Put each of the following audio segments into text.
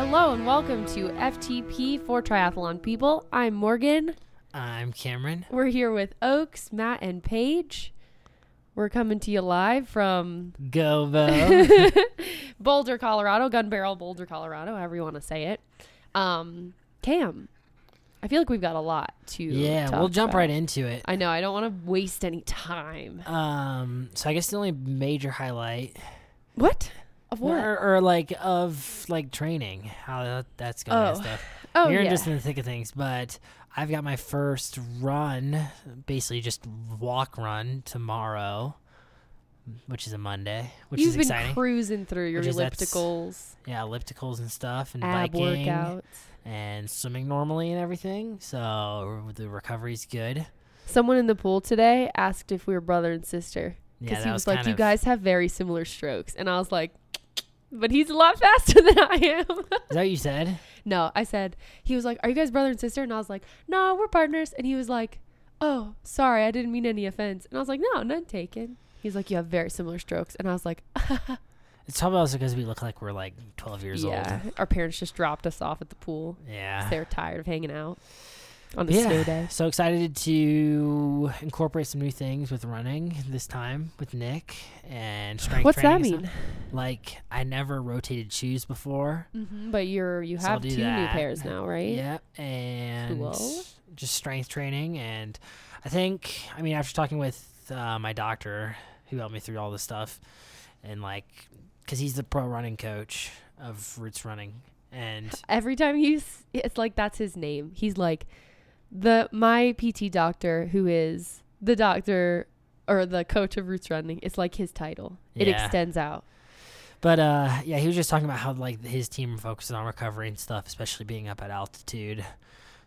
Hello and welcome to FTP for Triathlon People. I'm Morgan. I'm Cameron. We're here with Oaks, Matt, and Paige. We're coming to you live from Go Boulder, Colorado, Gunbarrel, Boulder, Colorado, however you want to say it. Um, Cam, I feel like we've got a lot to. yeah, we'll jump about. right into it. I know. I don't want to waste any time. Um, so I guess the only major highlight, What? Of what? or, or like of like training, how that's going and Oh. stuff. oh You're yeah. just in the thick of things, but I've got my first run, basically just walk run tomorrow, which is a Monday, which You've is been cruising through your Which is that's ellipticals, yeah, ellipticals and stuff, and ab biking workouts. and swimming normally and everything. So the recovery's good. Someone in the pool today asked if we were brother and sister. Because that he was was like, "You guys have very similar strokes," and I was like, "But he's a lot faster than I am." Is that what you said? no, I said he was like, "Are you guys brother and sister?" And I was like, "No, we're partners." And he was like, "Oh, sorry, I didn't mean any offense." And I was like, "No, none taken." He's like, "You have very similar strokes," and I was like, It's probably also because we look like we're like 12 years old. "Yeah." Our parents just dropped us off at the pool. Yeah. they're tired of hanging out on a Yeah. snow day. So excited to incorporate some new things with running this time with Nick and strength What's that mean? stuff. Like I never rotated shoes before. hmm But you're you So have two new pairs now, right? Yeah, and Cool. just strength training and I think I mean after talking with uh, my doctor who helped me through all this stuff and like because he's the pro running coach of Roots Running and every time he's it's like that's his name he's like the my pt doctor who is the doctor or the coach of roots running it's like his title it Yeah. extends out But uh, yeah, he was just talking about how like his team focuses on recovery and stuff, especially being up at altitude.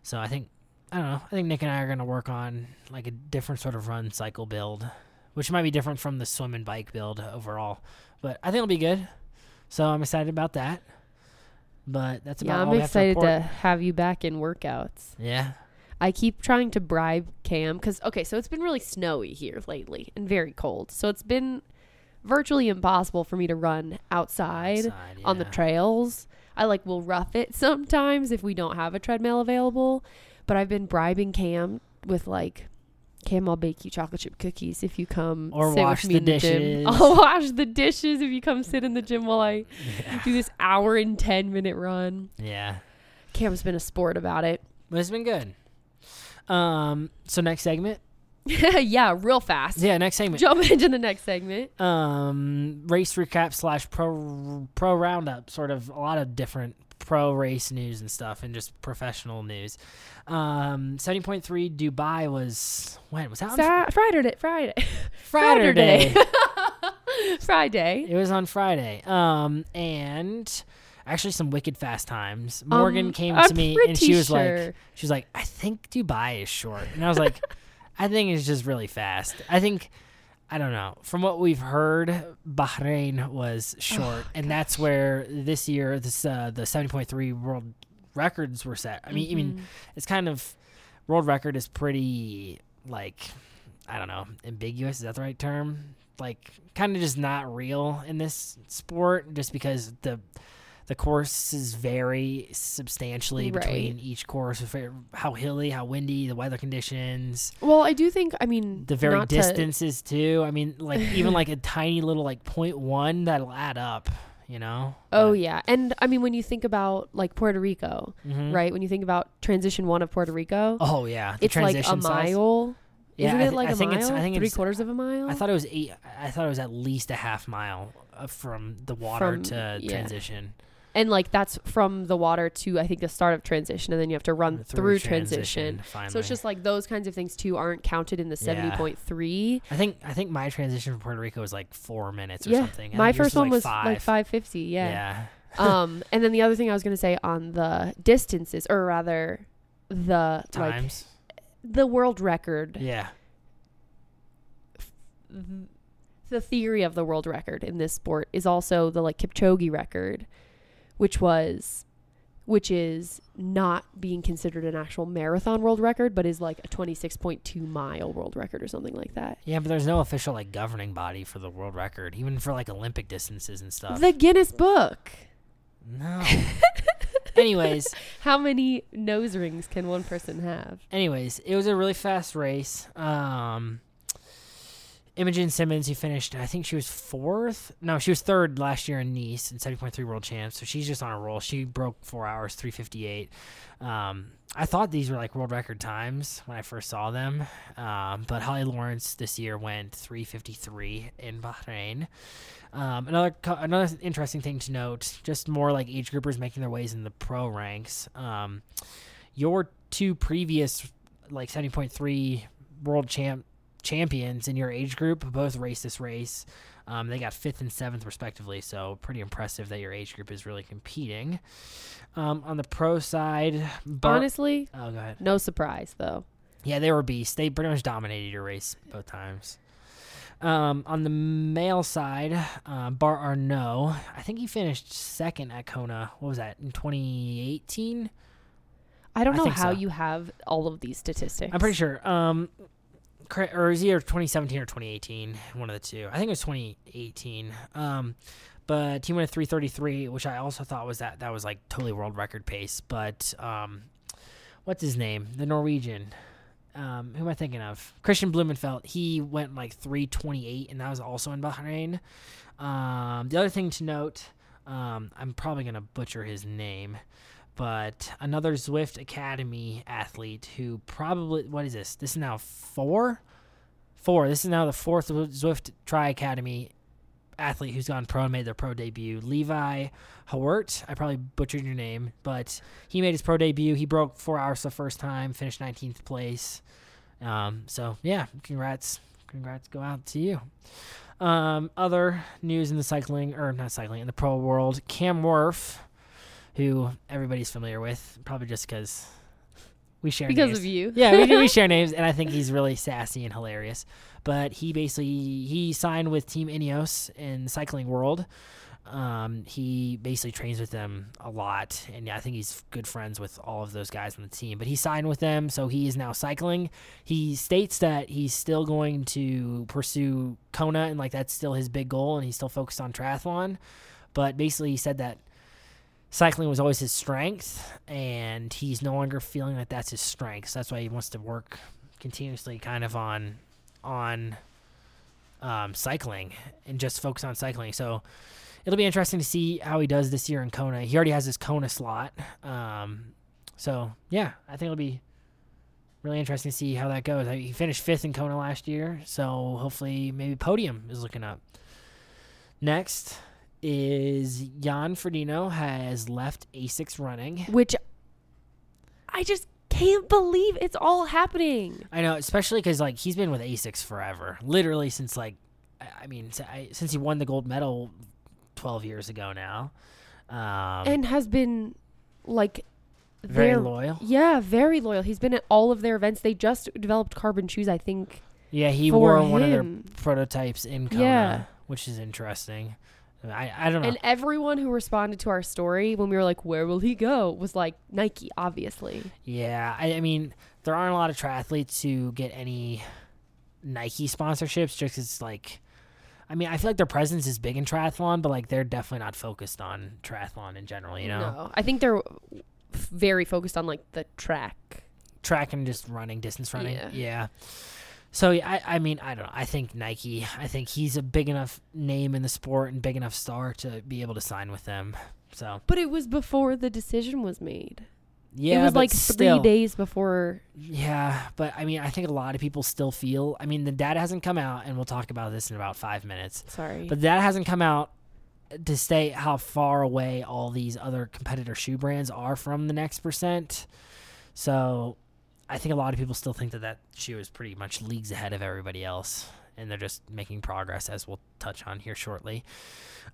So I think I don't know. I think Nick and I are gonna work on like a different sort of run cycle build, which might be different from the swim and bike build overall. But I think it'll be good. So I'm excited about that. But that's about yeah all i'm we have to excited to have you back in workouts Yeah. I keep trying to bribe cam because okay so it's been really snowy here lately and very cold so it's been virtually impossible for me to run outside Outside, on the trails. I like will rough it sometimes if we don't have a treadmill available. But I've been bribing Cam with like, Cam, I'll bake you chocolate chip cookies if you come Or sit wash with me the in the dishes. gym. I'll wash the dishes if you come sit in the gym while I Yeah. do this hour and ten minute run. yeah. Cam's been a sport about it. But it's been good. Um. So next segment. yeah, real fast. Yeah. Next segment. Jump into the next segment. um race recap slash pro pro roundup sort of a lot of different pro race news and stuff and just professional news um 70.3 dubai was when was that Sa- Friday, day- Friday, friday Friday. it was on friday um and actually some wicked fast times morgan Um, came I'm to me and she was like she was like i think dubai is short and i was like i think it's just really fast i think I don't know. From what we've heard, Bahrain was short, and that's where this year this uh, the seventy point three world records were set. I mean, I mean, Mhm. it's kind of world record is pretty like I don't know ambiguous. Is that the right term? Like, kind of just not real in this sport, just because the the courses vary substantially Right. between each course, how hilly, how windy, the weather conditions Well, I do think. I mean, the very not to- distances too. I mean, like even like a tiny little like point one that'll add up. You know. oh yeah, and I mean when you think about like Puerto Rico, yeah. right? When you think about transition one of Puerto Rico, Oh yeah. The it's like a size. mile. Yeah, Isn't I it like I a think mile? It's, I think Three it's. quarters of a mile. I thought it was eight. I thought it was at least a half mile uh, from the water From- to yeah. transition. And like that's from the water to I think the start of transition, and then you have to run through, transition. So it's just like those kinds of things too aren't counted in the Yeah. seventy point three. I think I think my transition from Puerto Rico was like four minutes or Yeah, something. I my first one was five. like five fifty. Yeah. Yeah. um, and then the other thing I was gonna say on the distances, or rather, the like Times. the world record yeah. th- the theory of the world record in this sport is also the like Kipchoge record, which was which is not being considered an actual marathon world record, but is like a 26.2 mile world record or something like that. Yeah, but there's no official like governing body for the world record, even for like Olympic distances and stuff. The Guinness Book. no. anyways, How many nose rings can one person have? anyways, it was a really fast race. Um, Imogen Simmons, who finished, I think she was fourth. No, she was third last year in Nice in 70.3 world champs. So she's just on a roll. She broke four hours, 358. Um, I thought these were like world record times when I first saw them. Um, but Holly Lawrence this year went 353 in Bahrain. Um, another another interesting thing to note, just more like age groupers making their ways in the pro ranks. Um, your two previous like 70.3 world champ champions in your age group both raced this race. Um, they got fifth and seventh respectively, so pretty impressive that your age group is really competing. Um, on the pro side, Bar- Honestly, oh, go ahead. no surprise though. Yeah, they were beasts. They pretty much dominated your race both times. Um, on the male side, uh, Bart Arnault, I think he finished second at Kona. What was that in 2018? I don't I know how so. you have all of these statistics. I'm pretty sure. Um, or is either 2017 or 2018, one of the two. I think it was 2018. Um, but he went at 333, which I also thought was that that was like totally world record pace. But um, what's his name? The Norwegian. Um, who am I thinking of? Kristian Blummenfelt. He went like 328, and that was also in Bahrain. Um, the other thing to note, um, I'm probably gonna butcher his name, but another Zwift Academy athlete who probably what is this? This is now four, four. This is now the fourth Zwift Tri Academy athlete who's gone pro and made their pro debut. Levi Hauwert. I probably butchered your name, but he made his pro debut. He broke four hours the first time, finished 19th place. Um, so yeah, congrats, congrats go out to you. Um, other news in the cycling or not cycling in the pro world, Cam Wurf, who everybody's familiar with, probably just because we share names because names. of you. Yeah, we, we share names, and I think he's really sassy and hilarious. But he basically he signed with Team Ineos in cycling world. Um, he basically trains with them a lot, and I think he's good friends with all of those guys on the team. But he signed with them, so he is now cycling. He states that he's still going to pursue Kona, and like that's still his big goal, and he's still focused on triathlon. But basically, he said that cycling was always his strength, and he's no longer feeling that that's his strength. So that's why he wants to work continuously, kind of on on um, cycling and just focus on cycling. So it'll be interesting to see how he does this year in Kona. He already has his Kona slot. Um, so yeah, I think it'll be really interesting to see how that goes. He finished fifth in Kona last year, so hopefully maybe podium is looking up. Next is Jan Frodeno has left Asics running. Which I just can't believe it's all happening. I know, especially because like he's been with Asics forever, literally since like, I- mean, since he won the gold medal twelve years ago now. Um, and has been like very their- loyal. Yeah, very loyal. He's been at all of their events. They just developed carbon shoes, I think. Yeah, he wore one of their prototypes in Kona, Yeah. which is interesting. I I don't know. And everyone who responded to our story when we were like, "Where will he go?" was like Nike, obviously. Yeah, I, I mean, there aren't a lot of triathletes who get any Nike sponsorships just 'cause it's like, I mean, I feel like their presence is big in triathlon, but like they're definitely not focused on triathlon in general, you know? No, I think they're f- very focused on like the track. Track and just running, distance running. Yeah. Yeah. So I, I mean, I don't know. I think Nike, I think he's a big enough name in the sport and big enough star to be able to sign with them. So But it was before the decision was made. yeah, it was like still. three days before. Yeah, but I mean, I think a lot of people still feel. I mean, the data hasn't come out, and we'll talk about this in about five minutes. Sorry. But that hasn't come out to say how far away all these other competitor shoe brands are from the next percent. So, I think a lot of people still think that that shoe is pretty much leagues ahead of everybody else, and they're just making progress, as we'll touch on here shortly.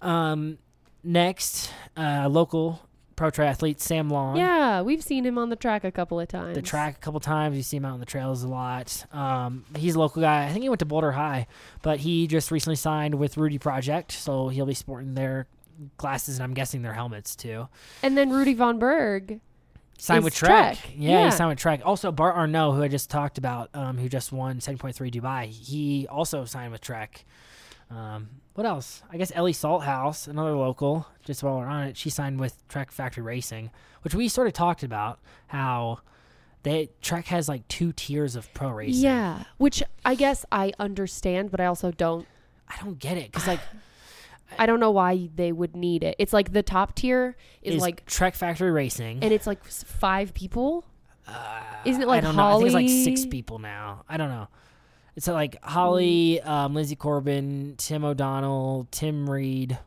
Um, next, uh, local pro triathlete Sam Long. yeah, we've seen him on the track a couple of times. the track a couple times. You see him out on the trails a lot. Um, he's a local guy. I think he went to Boulder High, but he just recently signed with Rudy Project, so he'll be sporting their glasses and I'm guessing their helmets too. And then Rudy Von Berg. Signed with Trek. Trek. Yeah, Yeah. he signed with Trek. Also, Bart Arnault, who I just talked about, um, who just won 7.3 Dubai, he also signed with Trek. Um, what else? I guess Ellie Salthouse, another local, just while we're on it, she signed with Trek Factory Racing, which we sort of talked about how they Trek has like two tiers of pro racing. Yeah, which I guess I understand, but I also don't. I don't get it because like I don't know why they would need it. It's like the top tier is, is like, Trek Factory Racing. and it's like five people. Uh, Isn't it like I don't know. I think it's like six people now. I don't know. It's uh, like Holly, um, Lindsay Corbin, Tim O'Donnell, Tim Reed,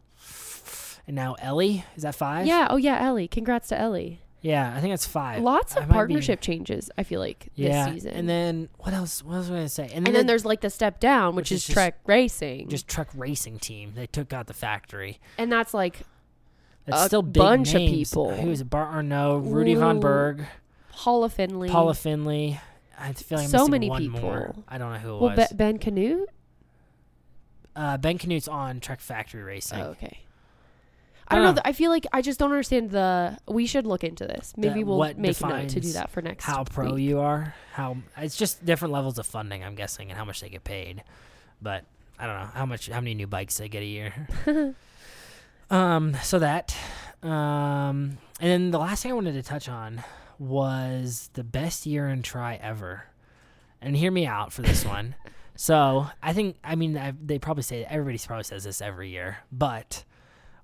and now Ellie. Is that five? Yeah. Oh yeah, Ellie. Congrats to Ellie. Yeah, I think that's five. Lots I of be- partnership changes. I feel like yeah, this season. and then what else? What else was I gonna say? and then there's like the step down, which, which is, is Trek Racing, just truck racing team. They took out the factory. and that's like That's A still bunch of people. Who is it? Bart Arnault, Rudy Von Berg, Paula Findlay. Paula Findlay. I feel like I'm So many one more. people. I don't know who it well, was. Ben Kanute. uh, ben Kanute's on Trek Factory Racing. Oh, okay. I don't know. I feel like I just don't understand the. We should look into this. Maybe The- we'll what make a note to do defines that for next. Year. How pro week. you are. How it's just different levels of funding, I'm guessing, and how much they get paid. But I don't know how much, how many new bikes they get a year. um, so that, um, and then the last thing I wanted to touch on was the best year in try ever, and hear me out for this one. So I think, I mean, I, they probably say everybody probably says this every year, but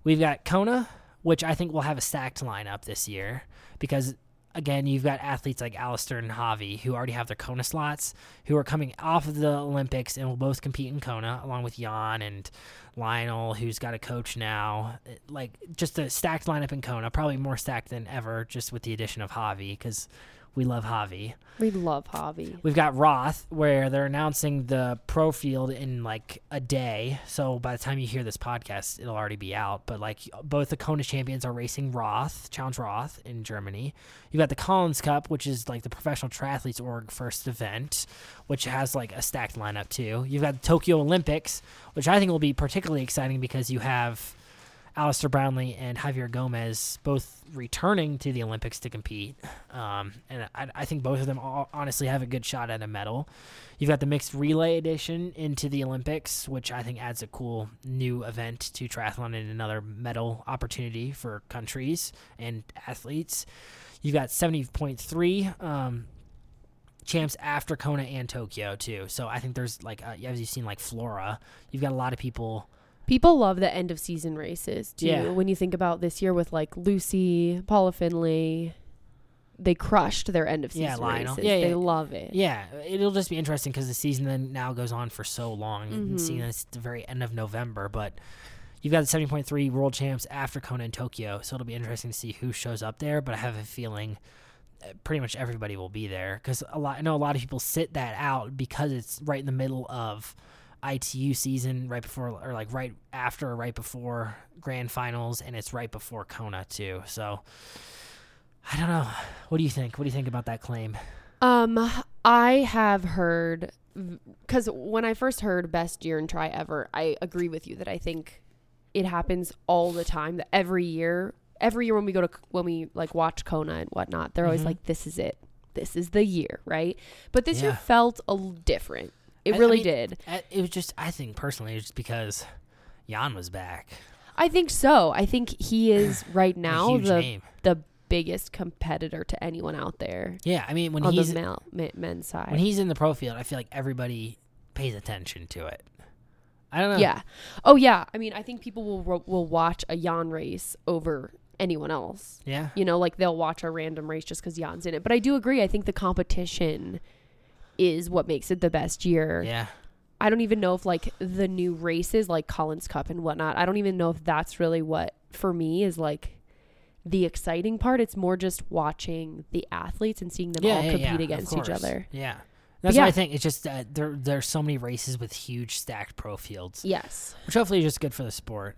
we've got Kona, which I think will have a stacked lineup this year because again, you've got athletes like Alistair and Javi who already have their Kona slots, who are coming off of the Olympics and will both compete in Kona, along with Jan and Lionel, who's got a coach now. Like just a stacked lineup in Kona, probably more stacked than ever, just with the addition of Javi, because we love Javi. We love Javi. We've got Roth, where they're announcing the pro field in like a day. So by the time you hear this podcast, it'll already be out. But like both the Kona champions are racing Roth, Challenge Roth in Germany. You've got the Collins Cup, which is like the professional triathletes org first event, which has like a stacked lineup too. You've got the Tokyo Olympics, which I think will be particularly exciting because you have Alistair Brownlee and Javier Gomez both returning to the Olympics to compete. Um, and I, I think both of them honestly have a good shot at a medal. You've got the mixed relay edition into the Olympics, which I think adds a cool new event to triathlon and another medal opportunity for countries and athletes. You've got 70.3 um, champs after Kona and Tokyo, too. So I think there's like, uh, as you've seen, like Flora, you've got a lot of people. People love the end of season races too. Yeah. When you think about this year with like Lucy, Paula Findlay, they crushed their end of Yeah, season Lionel. races. Yeah, they yeah. love it. Yeah, it'll just be interesting because the season then now goes on for so long, and Mhm. seeing this at the very end of November. But you've got the 70.3 world champs after Kona and Tokyo, so it'll be interesting to see who shows up there. But I have a feeling uh, pretty much everybody will be there because a lot. I know a lot of people sit that out because it's right in the middle of ITU season, right before or like right after or right before grand finals, and it's right before Kona too. So. I don't know. What do you think? What do you think about that claim? Um, I have heard because when I first heard best year and try ever, I agree with you that I think it happens all the time. That every year, every year when we go to when we like watch Kona and whatnot, they're always Mhm. like, "This is it. This is the year," right? But this year Yeah. felt a different. It I- I really mean, did. It was just, I think personally, it was just because Jan was back. I think so. I think he is right now the name. the biggest competitor to anyone out there Yeah, I mean when on he's the male, ma- men's side. when he's in the pro field, I feel like everybody pays attention to it. I don't know. Yeah. Oh yeah. I mean, I think people will will watch a Jan race over anyone else. Yeah. You know, like they'll watch a random race just because Jan's in it. But I do agree. I think the competition is what makes it the best year. Yeah. I don't even know if like the new races, like Collins Cup and whatnot. I don't even know if that's really what for me is like the exciting part. It's more just watching the athletes and seeing them Yeah, all yeah, compete yeah, against each other. Yeah. That's yeah. what I think. It's just uh, there there's so many races with huge stacked pro fields, Yes. which hopefully is just good for the sport.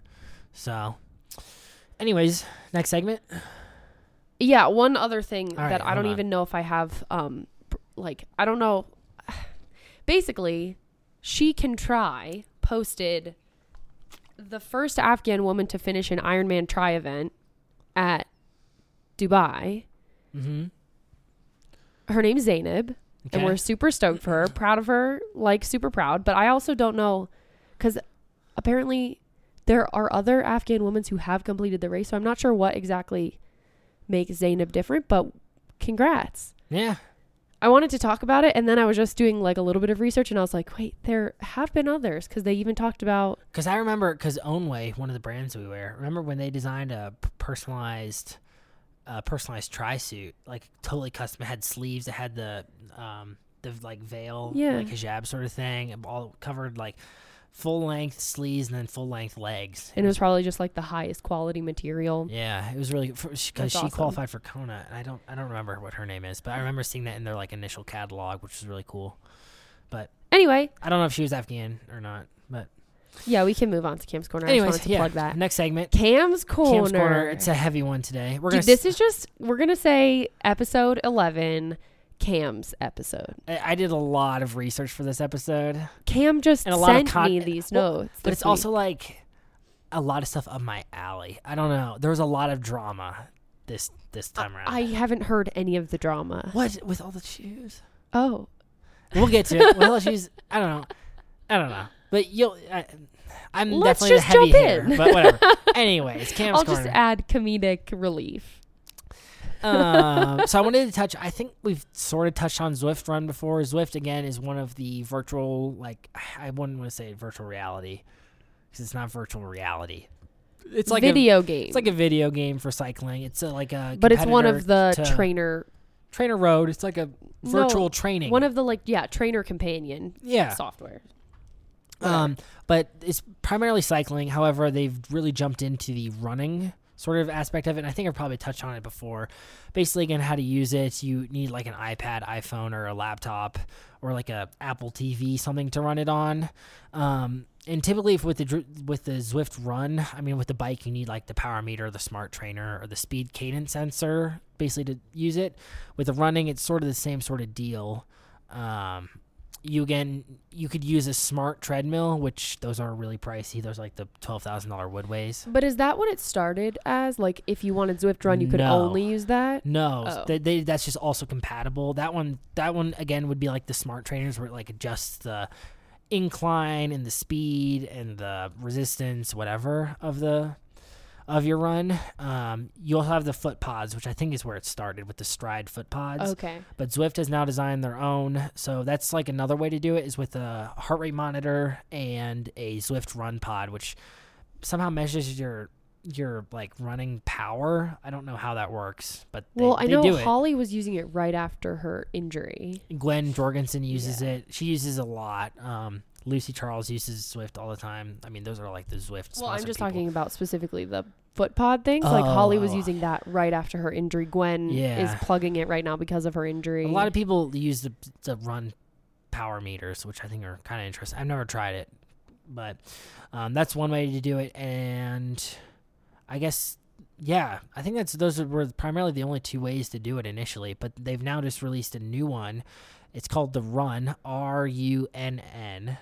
So, anyways, next segment. Yeah, one other thing All right, that I don't on. even know if I have um like I don't know basically she can try posted the first Afghan woman to finish an Ironman try event at Dubai. Mm-hmm. Her name's Zainab and we're super stoked for her, proud of her, like super proud, but I also don't know cuz apparently there are other Afghan women who have completed the race. So I'm not sure what exactly makes Zainab different, but congrats. Yeah. I wanted to talk about it, and then I was just doing like a little bit of research, and I was like, wait, there have been others because they even talked about Because I remember, because Ownway, one of the brands we wear, remember when they designed a personalized, uh, personalized tri suit, like totally custom. It had sleeves. It had the, um, the like veil, Yeah. like hijab sort of thing, all covered like full length sleeves and then full length legs. and it was probably just like the highest quality material. Yeah, it was really because she awesome. qualified for Kona, and I don't I don't remember what her name is, but I remember seeing that in their like initial catalog, which was really cool. But anyway, I don't know if she was Afghan or not, but yeah, we can move on to Cam's corner. I just anyways, wanted to yeah. plug that. Next segment, Cam's corner. Cam's corner. It's a heavy one today. We're gonna Dude, this is just we're gonna say episode eleven, Cam's episode. I I did a lot of research for this episode, Cam just And a lot of sent con- me these well, notes, but it's also like a lot of stuff up my alley. I don't know. There was a lot of drama this this time around. I haven't heard any of the drama. what with all the shoes? Oh, We'll get to it. Well, she's I don't know. I don't know. But you'll. I, I'm Let's definitely the just heavy jump hitter. in. But whatever. Anyways, Cam's I'll corner. just add comedic relief. Um, so I wanted to touch. I think we've sort of touched on Zwift Run before. Zwift again is one of the virtual, like I wouldn't want to say virtual reality because it's not virtual reality. It's like a video game. it's like a video game for cycling. It's a, like a but it's one of the to trainer trainer road. It's like a virtual training. one of the like yeah, trainer companion yeah. software. Um, but it's primarily cycling. However, they've really jumped into the running sort of aspect of it. And I think I've probably touched on it before. Basically, again, how to use it. You need like an iPad, iPhone, or a laptop, or like a Apple TV, something to run it on. Um, and typically, if with the with the Zwift Run, I mean, with the bike, you need like the power meter, the smart trainer, or the speed cadence sensor, basically to use it. With the running, it's sort of the same sort of deal. Um, you again you could use a smart treadmill which those aren't really pricey those are like the $12000 woodways But is that what it started as? Like if you wanted Zwift Run, you could No. only use that? no Oh. they, they, that's just also compatible that one that one again would be like the smart trainers where it like adjusts the incline and the speed and the resistance whatever of the of your run um, you'll have the foot pods which i think is where it started with the stride foot pods Okay. but Zwift has now designed their own. So that's like another way to do it is with a heart rate monitor and a Zwift Run Pod, which somehow measures your your like running power. I don't know how that works, but they, Well, I they know. Holly was using it right after her injury. Gwen Jorgensen uses Yeah. it. She uses it a lot. Um, Lucy Charles uses Zwift all the time. I mean, those are like the Zwift. Well, I'm just people. talking about specifically the foot pod things. Like Holly was Oh. using that right after her injury. Gwen Yeah. is plugging it right now because of her injury. A lot of people use the the run power meters, which I think are kind of interesting. I've never tried it, but um, that's one way to do it. And I guess, yeah, I think that's those were primarily the only two ways to do it initially. But they've now just released a new one. It's called the Run R U N N,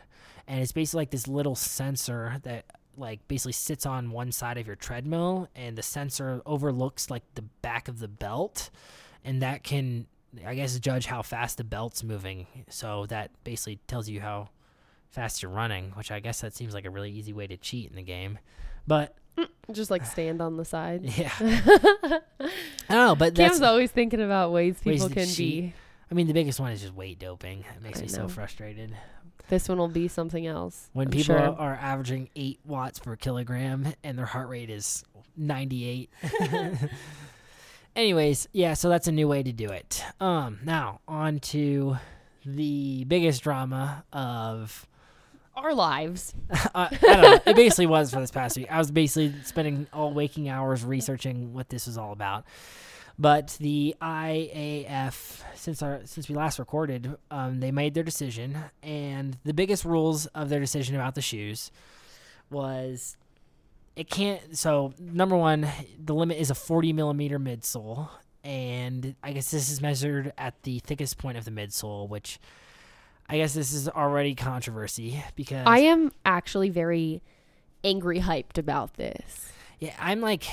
and it's basically like this little sensor that like basically sits on one side of your treadmill and the sensor overlooks like the back of the belt and that can I guess judge how fast the belt's moving. So that basically tells you how fast you're running, which I guess that seems like a really easy way to cheat in the game. But mm, just like stand on the side. yeah, I don't know. But that's Cam's always thinking about ways Ways people to can cheat. be. I mean the biggest one is just weight doping. It makes I me so frustrated This one will be something else. when I'm people sure. are averaging eight watts per kilogram and their heart rate is 98. Anyways, yeah, so that's a new way to do it. Um, now on to the biggest drama of our lives. Don't know. It basically was for this past week. I was basically spending all waking hours researching what this was all about. But the IAAF, since our since we last recorded, um, they made their decision, and the biggest rules of their decision about the shoes was it can't. So number one, the limit is a 40 millimeter midsole, and I guess this is measured at the thickest point of the midsole, which I guess this is already controversy because I am actually very angry hyped about this. Yeah, I'm like,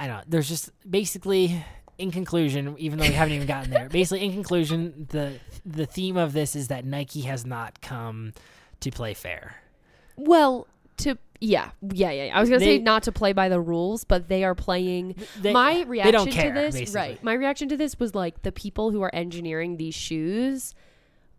I don't know. There's just basically, in conclusion, even though we haven't even gotten there, basically in conclusion, the the theme of this is that Nike has not come to play fair. Well, to yeah, yeah, yeah. yeah. I was gonna say not to play by the rules, but they are playing. They, my reaction care, to this, basically. right? My reaction to this was like the people who are engineering these shoes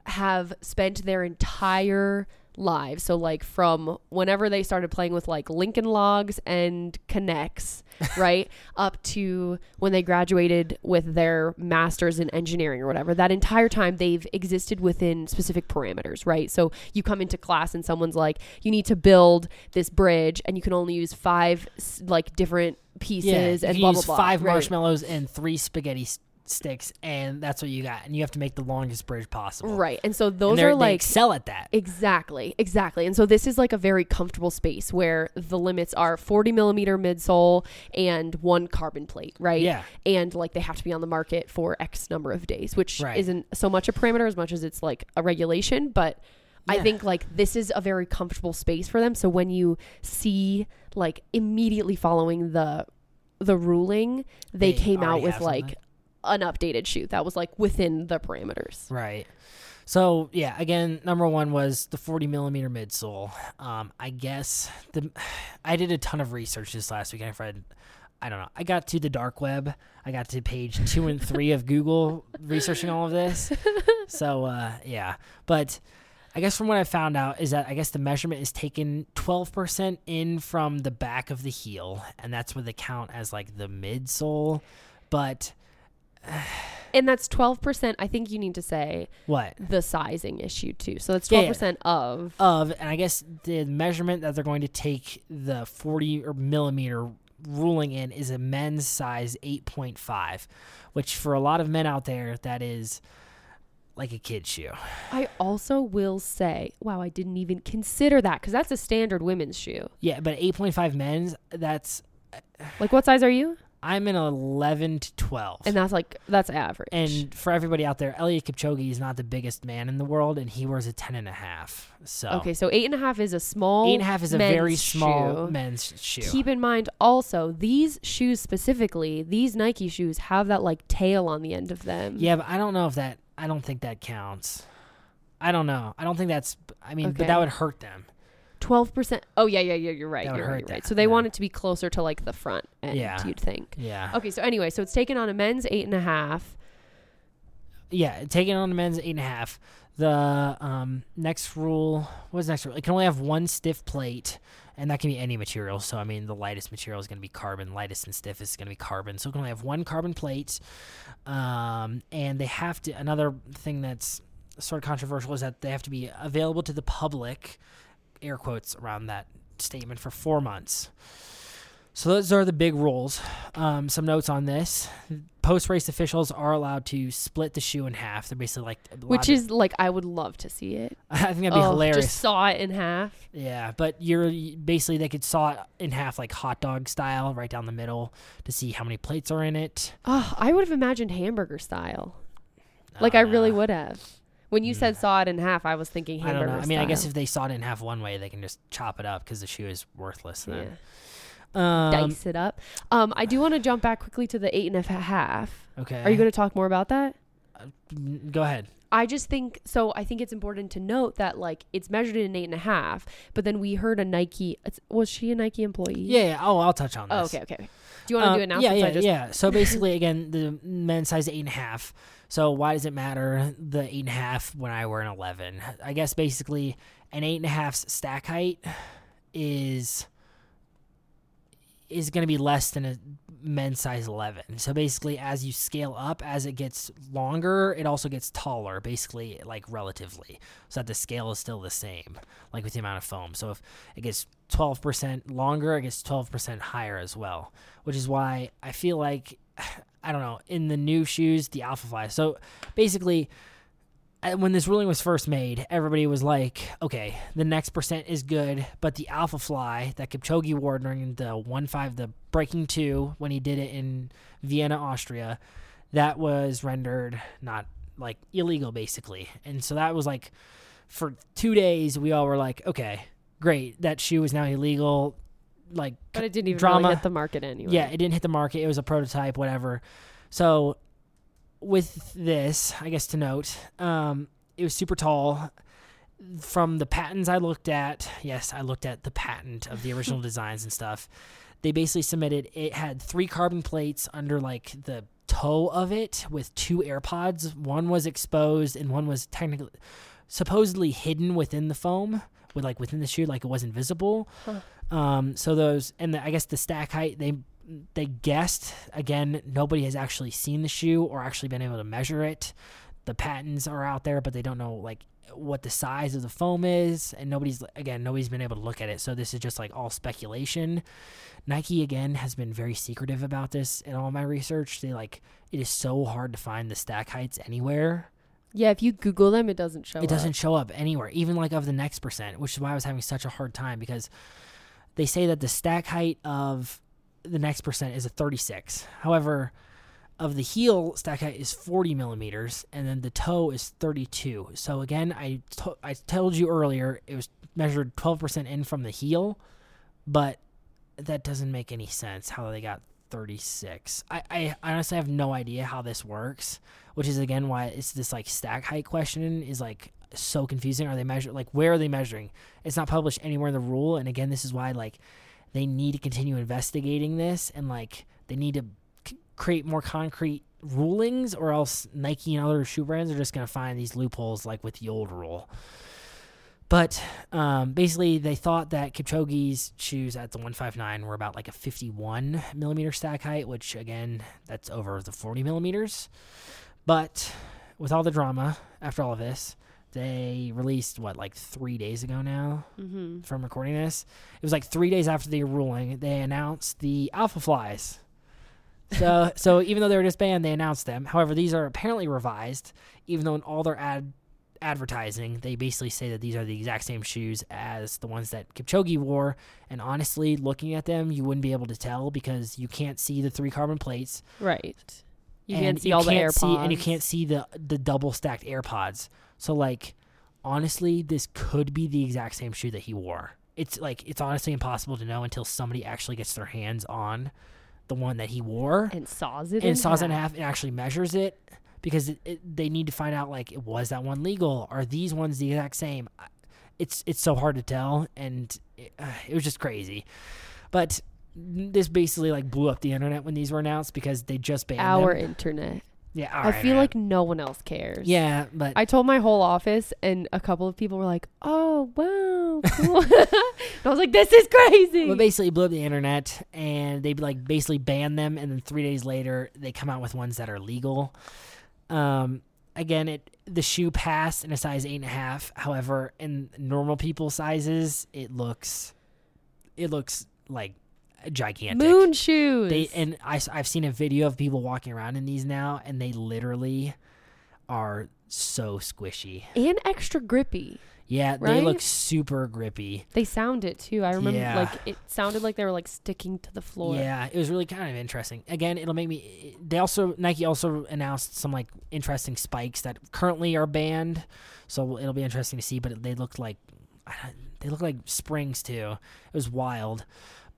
have spent their entire lives. So like from whenever they started playing with like Lincoln Logs and K'NEX, right, up to when they graduated with their masters in engineering or whatever. That entire time they've existed within specific parameters, right? So you come into class and someone's like, you need to build this bridge, and you can only use five like different pieces yeah, and blah blah blah. five right. marshmallows and three spaghetti sticks, and that's what you got. And you have to make the longest bridge possible. Right. And so those they're- are like excel at that. Exactly, exactly. And so this is like a very comfortable space where the limits are 40 millimeter midsole and one carbon plate, right? Yeah. And like they have to be on the market for X number of days, which Right. isn't so much a parameter as much as it's like a regulation. But I think like this is a very comfortable space for them. So when you see like immediately following the the ruling, they, They came out with like an updated shoe that was like within the parameters. Right. So yeah, again, number one was the 40 millimeter midsole. Um, I guess the I did a ton of research this last week. and I read, I don't know. I got to the dark web. I got to page two and three of Google researching all of this. So uh, yeah, but I guess from what I found out is that I guess the measurement is taken 12% in from the back of the heel, and that's what they count as like the midsole. But And that's 12%. I think you need to say what? the sizing issue too. So that's Yeah, twelve yeah. percent of. of, and I guess the measurement that they're going to take the 40 or millimeter ruling in is a men's size 8.5, which for a lot of men out there, that is like a kid shoe. I also will say, wow, I didn't even consider that because that's a standard women's shoe. Yeah, but 8.5 men's, that's, Like, what size are you? I'm in 11 to 12. And that's like that's average. And for everybody out there, Eliud Kipchoge is not the biggest man in the world, and he wears a 10 and a half. So okay, so eight and a half is a small. eight and a half is a very small shoe. men's shoe. Keep in mind also these shoes specifically, these Nike shoes have that like tail on the end of them. Yeah, but I don't know if that. I don't think that counts. I don't know. I don't think that's. I mean, but that would hurt them. Twelve percent. Oh yeah, yeah, yeah. You're right. That would You're right. hurt You're right. that, So they yeah. want it to be closer to like the front end. Yeah. You'd think. Yeah. Okay. So anyway, so it's taken on a men's eight and a half. Yeah. Taking on the men's eight and a half. The um, next rule. What's the next rule? It can only have one stiff plate, and that can be any material. So I mean, the lightest material is going to be carbon. Lightest and stiffest is going to be carbon. So it can only have one carbon plate. Um, and they have to. Another thing that's sort of controversial is that they have to be available to the public. Air quotes around that statement for four months. So those are the big rules. Um, some notes on this: post race officials are allowed to split the shoe in half. They're basically like, Which is like I would love to see it. I think that'd be Oh, hilarious. Just saw it in half. Yeah, but you're basically they could saw it in half like hot dog style, right down the middle, to see how many plates are in it. Oh, I would have imagined hamburger style. Like I really would have. When you said Mm. saw it in half, I was thinking I don't know. I mean, I guess if they saw it in half one way, they can just chop it up because the shoe is worthless yeah. then. Um, dice it up. Um, I do want to jump back quickly to the eight and a half. Okay. Are you going to talk more about that? to go ahead? I just think so. I think it's important to note that like it's measured in an eight and a half, but then we heard a Nike. It's, was she a Nike employee? Yeah, yeah. Oh, I'll touch on this. Oh, okay, okay. Do you want to Um, do it now? Yeah, since yeah, I just, yeah. So basically, again, the men's size eight and a half. So why does it matter the eight and a half when I wear an eleven? I guess basically an eight and a half stack height is is going to be less than a men's size 11. So basically as you scale up as it gets longer, it also gets taller basically like relatively. So that the scale is still the same like with the amount of foam. So if it gets 12% longer, it gets 12% higher as well, which is why I feel like I don't know, in the new shoes, the Alpha Fly. So basically uh, when this ruling was first made, everybody was like, okay, the next percent is good, but the Alpha Fly that Kipchoge wore during the 1 5, the Breaking 2, when he did it in Vienna, Austria, that was rendered not like illegal, basically. And so that was like, for two days, we all were like, okay, great, that shoe is now illegal. Like, but it didn't even drama. really hit the market anyway. yeah, it didn't hit the market. It was a prototype, whatever. So with this, I guess to note, um, it was super tall. from the patents I looked at, yes, I looked at the patent of the original designs and stuff. They basically submitted it had three carbon plates under like the toe of it with two AirPods. One was exposed and one was technically supposedly hidden within the foam, with like within the shoe, like it wasn't visible. Huh. Um, so those and the, I guess the stack height they they guessed again. Nobody has actually seen the shoe or actually been able to measure it. The patents are out there, but they don't know like what the size of the foam is, and nobody's again nobody's been able to look at it. So this is just like all speculation. Nike again has been very secretive about this in all my research. They like it is so hard to find the stack heights anywhere. Yeah, if you Google them, it doesn't show. It doesn't show up anywhere, even like of the next percent, which is why I was having such a hard time because they say that the stack height of the next percent is a 36. However, of the heel stack height is 40 millimeters, and then the toe is 32. So again, I to- I told you earlier it was measured 12% in from the heel, but that doesn't make any sense how they got 36. I, I honestly have no idea how this works, which is again why it's this like stack height question is like so confusing. Are they measuring? like where are they measuring? It's not published anywhere in the rule, and again, this is why like they need to continue investigating this and like they need to c- create more concrete rulings, or else Nike and other shoe brands are just gonna find these loopholes like with the old rule. But um, basically, they thought that Kipchoge's shoes at the 159 were about like a 51 millimeter stack height, which again, that's over the 40 millimeters. But with all the drama after all of this, they released what like three days ago now Mm-hmm. from recording this. It was like three days after the ruling. They announced the Alpha Flies. So, so even though they were disbanded, they announced them. However, these are apparently revised. Even though in all their ad advertising, they basically say that these are the exact same shoes as the ones that Kipchoge wore. And honestly, looking at them, you wouldn't be able to tell because you can't see the three carbon plates. Right. You and can't see all the can't AirPods. see- and you can't see the the double stacked AirPods. So like, honestly, this could be the exact same shoe that he wore. It's like it's honestly impossible to know until somebody actually gets their hands on the one that he wore and saws it and in saws it in half. half and actually measures it because it, it, they need to find out like was that one legal are these ones the exact same it's it's so hard to tell and it, uh, it was just crazy but this basically like blew up the internet when these were announced because they just banned Our them. internet. Yeah I our feel internet. like no one else cares. yeah but I told my whole office, and a couple of people were like, "Oh, wow, cool." I was like, "This is crazy." Well, basically blew up the internet, and they like basically banned them, and then three days later they come out with ones that are legal. Um, again, it the shoe passed in a size eight and a half. However, in normal people sizes, it looks, it looks like gigantic. Moon shoes. They and I have seen a video of people walking around in these now, and they literally are so squishy. and extra grippy. Yeah, they look super grippy. They sound it too. I remember Yeah. like it sounded like they were like sticking to the floor. Yeah, it was really kind of interesting. Again, it'll make me. They also Nike also announced some like interesting spikes that currently are banned, so it'll be interesting to see. But they looked like they look like springs too. It was wild,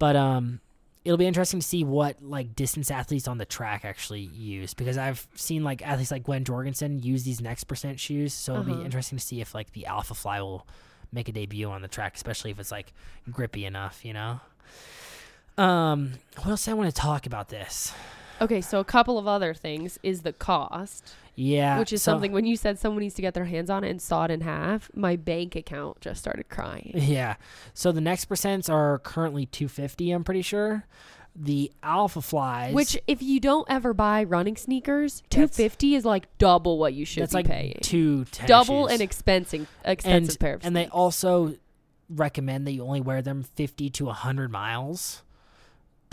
but um, it'll be interesting to see what like distance athletes on the track actually use because I've seen like athletes like Gwen Jorgensen use these next percent shoes. So it'll Uh-huh. be interesting to see if like the Alpha Fly will make a debut on the track, especially if it's like grippy enough, you know. Um, what else I want to talk about this? Okay, so a couple of other things is the cost, Yeah, which is so- something when you said someone needs to get their hands on it and saw it in half, my bank account just started crying. Yeah, so the next percents are currently two fifty. I'm pretty sure. The Alpha Flies, Which, if you don't ever buy running sneakers, two fifty is like double what you should that's be like paying. two double shoes. an expensive and expensive pair of and they also recommend that you only wear them 50 to 100 miles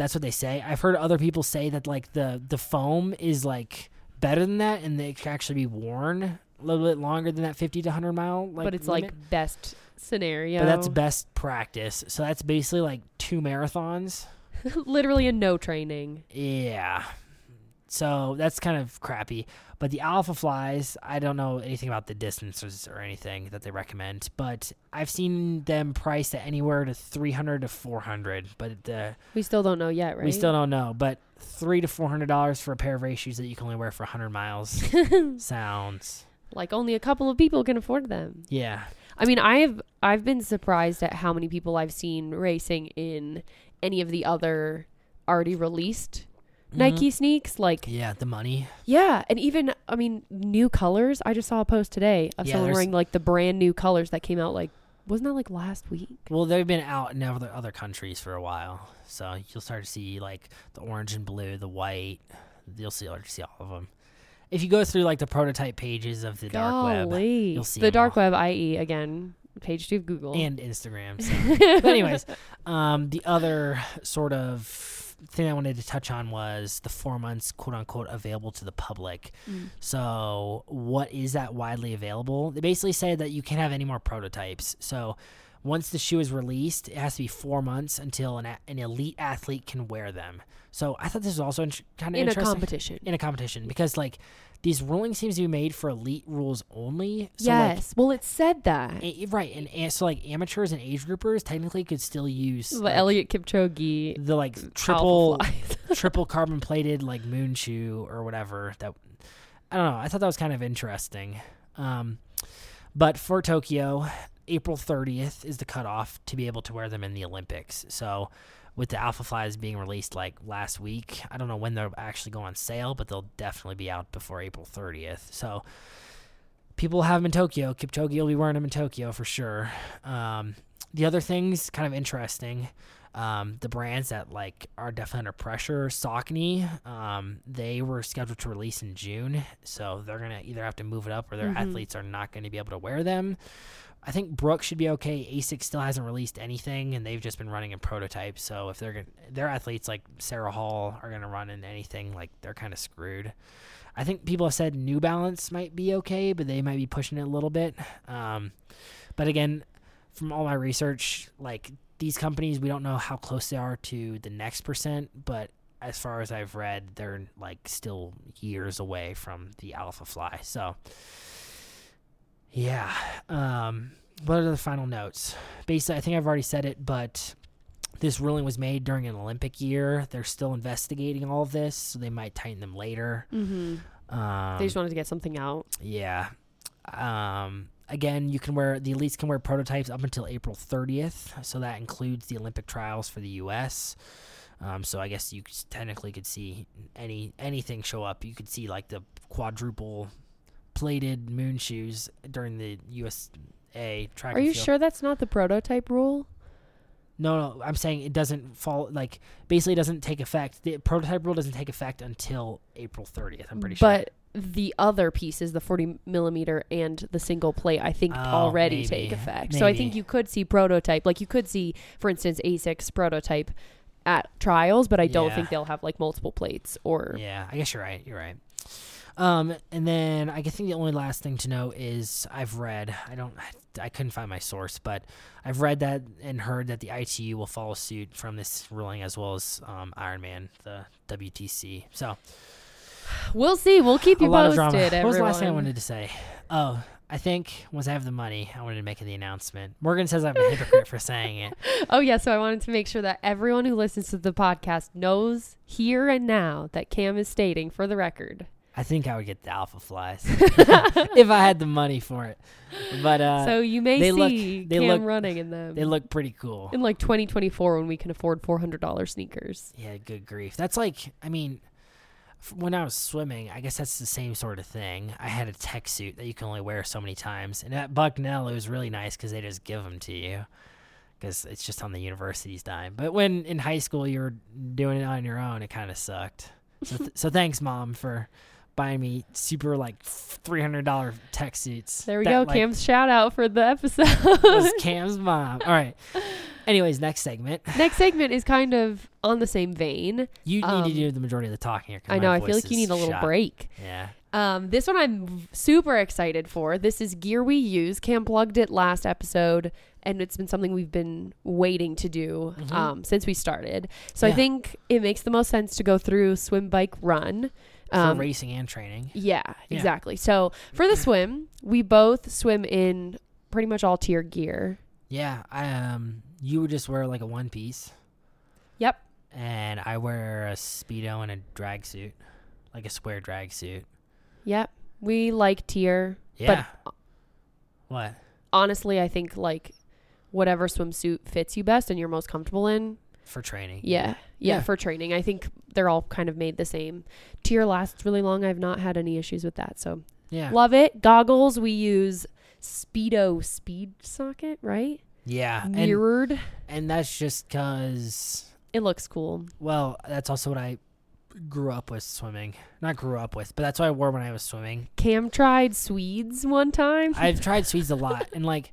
that's what they say i've heard other people say that like the the foam is like better than that and they can actually be worn a little bit longer than that 50 to 100 mile like but it's limit. like best scenario. but that's best practice so that's basically like two marathons literally a no training. yeah so that's kind of crappy but the alpha flies i don't know anything about the distances or anything that they recommend but i've seen them priced at anywhere to 300 to 400 but uh, We still don't know yet, right? we still don't know but three to 400 dollars for a pair of race shoes that you can only wear for 100 miles sounds Like only a couple of people can afford them. Yeah. I mean, I've I've been surprised at how many people I've seen racing in any of the other already released. Nike sneaks. Like, Yeah, the money. yeah, and even I mean, new colors. I just saw a post today of Yeah, someone there's- wearing like the brand new colors that came out. Like, wasn't that like last week? Well, they've been out in other other countries for a while, so you'll start to see like the orange and blue, the white. You'll see, you'll see all of them. If you go through like the prototype pages of the dark web Golly. you'll see the 'em dark web, i.e., again, page two of Google. and Instagram. So. but anyways, um, the other sort of thing I wanted to touch on was the four months quote unquote available to the public. Mm. So, what is that widely available? They basically say that you can't have any more prototypes. So, once the shoe is released, it has to be four months until an, a- an elite athlete can wear them. So, I thought this was also int- kind of in a interesting competition. in a competition because, like, these rulings seems to be made for elite rules only. So, like, yes. well, it said that. a- right, and, and so like amateurs and age groupers technically could still use The like, Eliud Kipchoge the like triple triple carbon plated like moon shoe or whatever that I don't know. I thought that was kind of interesting. Um, but for Tokyo, April 30th is the cutoff to be able to wear them in the Olympics. So with the Alpha Flies being released like last week, I don't know when they'll actually go on sale, but they'll definitely be out before April 30th. So people will have them in Tokyo. Kipchoge will be wearing them in Tokyo for sure. Um, the other things kind of interesting. Um, the brands that like are definitely under pressure, Saucony, um, they were scheduled to release in June, so they're gonna either have to move it up or their Mhm. athletes are not going to be able to wear them. I think Brooks should be okay. Asics still hasn't released anything, and they've just been running in prototypes. So if they're gonna, their athletes like Sarah Hall are going to run in anything, like they're kind of screwed. I think people have said New Balance might be okay, but they might be pushing it a little bit. Um, but again, from all my research, like these companies, we don't know how close they are to the next percent, but as far as I've read, they're like still years away from the Alpha Fly. So, yeah. Um, what are the final notes? Basically, I think I've already said it, but this ruling was made during an Olympic year. They're still investigating all of this, so they might tighten them later. hmm Um, they just wanted to get something out. yeah. Um, again, you can wear the elites can wear prototypes up until April 30th, so that includes the Olympic trials for the U.S. Um, so I guess you technically could see any anything show up. You could see like the quadruple plated moon shoes during the USA track. Are you field. sure that's not the prototype rule? No, no. I'm saying it doesn't fall like basically it doesn't take effect. The prototype rule doesn't take effect until April 30th. I'm pretty sure. But the other pieces, the 40 millimeter and the single plate, I think Oh, already take maybe. effect. So I think you could see prototype, like you could see, for instance, ASICS prototype at trials, but I don't Yeah. think they'll have like multiple plates or. Yeah, I guess you're right. You're right. Um, and then I think the only last thing to know is I've read. I don't. I couldn't find my source, but I've read that and heard that the ITU will follow suit from this ruling as well as um, Ironman, the WTC. So We'll see. We'll keep a you lot of posted. drama. What was the last thing I wanted to say? Oh, I think once I have the money, I wanted to make the announcement. Morgan says I'm a hypocrite for saying it. Oh, yeah. So I wanted to make sure that everyone who listens to the podcast knows here and now that Cam is stating for the record. I think I would get the Alpha Flies if I had the money for it. But uh, so you may they look- see they Cam look- running in them they look pretty cool. in like 2024 when we can afford $400 sneakers. Yeah, good grief. That's like, I mean, when I was swimming, I guess that's the same sort of thing. I had a tech suit that you can only wear so many times. And at Bucknell, it was really nice because they just give them to you because it's just on the university's dime. But when in high school you were doing it on your own, it kind of sucked. So, th- so thanks, mom, for buying me super like three hundred dollar tech suits. There we that, go. like, Cam's shout out for the episode. was Cam's mom. All right. Anyways, next segment. Next segment is kind of on the same vein. You need Um, to do the majority of the talking here. I know. I feel like you need a little shot. break. Yeah. Um, this one I'm super excited for. This is gear we use. Cam plugged it last episode, and it's been something we've been waiting to do Mhm. um, since we started. So I think it makes the most sense to go through swim, bike, run. For Um, racing and training. yeah, Yeah. exactly. So for the swim, we both swim in pretty much all TYR gear. Yeah, I um you would just wear like a one piece Yep. and I wear a speedo and a drag suit. Like a square drag suit. Yep. We like TYR. Yeah. what? Honestly, I think like whatever swimsuit fits you best and you're most comfortable in. For training. Yeah. Yeah, Yeah. for training. I think they're all kind of made the same. TYR lasts really long. I've not had any issues with that. So Yeah. love it. Goggles, we use Speedo Speed Socket, right? Yeah. And, Mirrored. and that's just because, it looks cool. well, that's also what I grew up with swimming. Not grew up with, but that's what I wore when I was swimming. Cam tried Swedes one time. I've tried Swedes a lot. And like,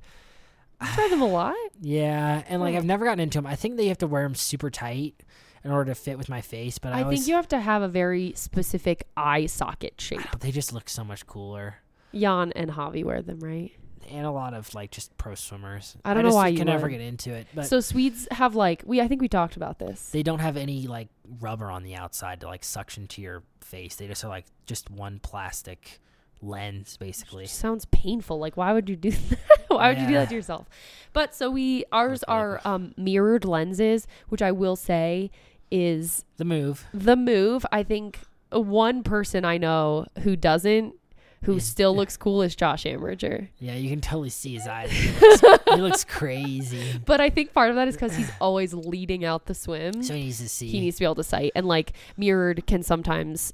I wear them a lot. yeah. And like. I've never gotten into them. I think they have to wear them super tight in order to fit with my face. But I, I always, think you have to have a very specific eye socket shape. Ah, but they just look so much cooler. Jan and Javi wear them, right? And a lot of like just pro swimmers. I don't know just why you can never would. get into it. But so Swedes have like we I think we talked about this. they don't have any like rubber on the outside to like suction to your face. They just are like just one plastic lens basically. sounds painful. Like why would you do that? why would you do that to yourself? But so we ours really are um mirrored lenses, which I will say is The move. the move. I think one person I know who doesn't who still looks cool is Josh Amberger. Yeah, you can totally see his eyes. He looks, he looks crazy. But I think part of that is because he's always leading out the swim. So he needs to see. he needs to be able to sight and like mirrored can sometimes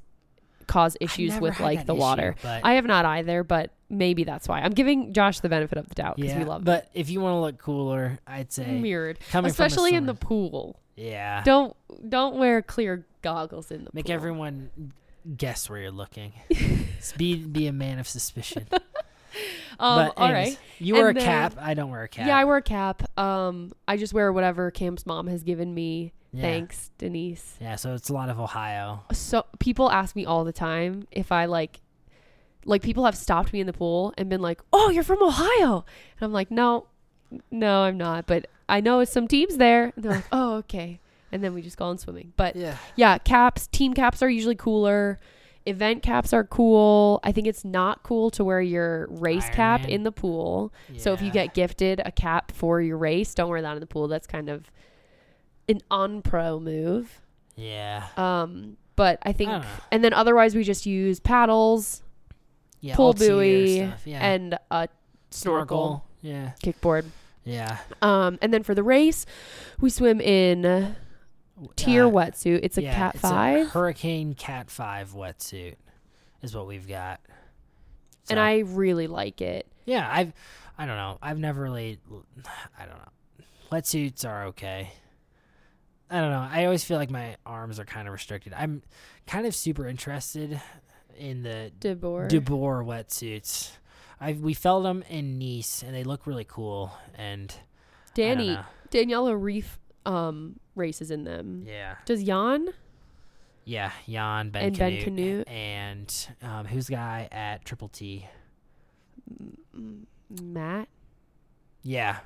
cause issues with like the issue, water. but I have not either, but maybe that's why. I'm giving Josh the benefit of the doubt because yeah, we love but if you want to look cooler, I'd say mirrored, coming from a especially in the pool. yeah. Don't don't wear clear goggles in the Make pool. everyone guess where you're looking. Be be a man of suspicion. Um, but anyways, right. you wear And a then- cap. I don't wear a cap. Yeah, I wear a cap. Um, I just wear whatever Cam's mom has given me. Yeah. Thanks, Denise. Yeah, so it's a lot of Ohio. So people ask me all the time if I like like people have stopped me in the pool and been like, "Oh, you're from Ohio." And I'm like, "No. No, I'm not, but I know some teams there." And they're like, "Oh, okay." And then we just go on swimming. But Yeah. yeah, caps, team caps are usually cooler. Event caps are cool. I think it's not cool to wear your race cap Ironman. in the pool. So if you get gifted a cap for your race, don't wear that in the pool. That's kind of an on pro move. Yeah. Um, but I think, I and then otherwise we just use paddles, Yeah. pull buoy, Yeah. and a snorkel, Yeah. kickboard. Yeah. Um, and then for the race, we swim in TYR Uh, wetsuit. It's a yeah, Cat it's a Five, Hurricane Cat Five wetsuit is what we've got. and I really like it. yeah I've I don't know I've never really I don't know wetsuits are okay. I don't know. I always feel like my arms are kind of restricted. I'm kind of super interested in the Debor. DeBoer wetsuits. I we felt them in Nice and they look really cool. And Danny. Daniela Ryf um races in them. yeah, Does Jan yeah, Jan Ben And Ben Kanute, Kanute. and um, who's the guy at Triple T? Matt? Yeah,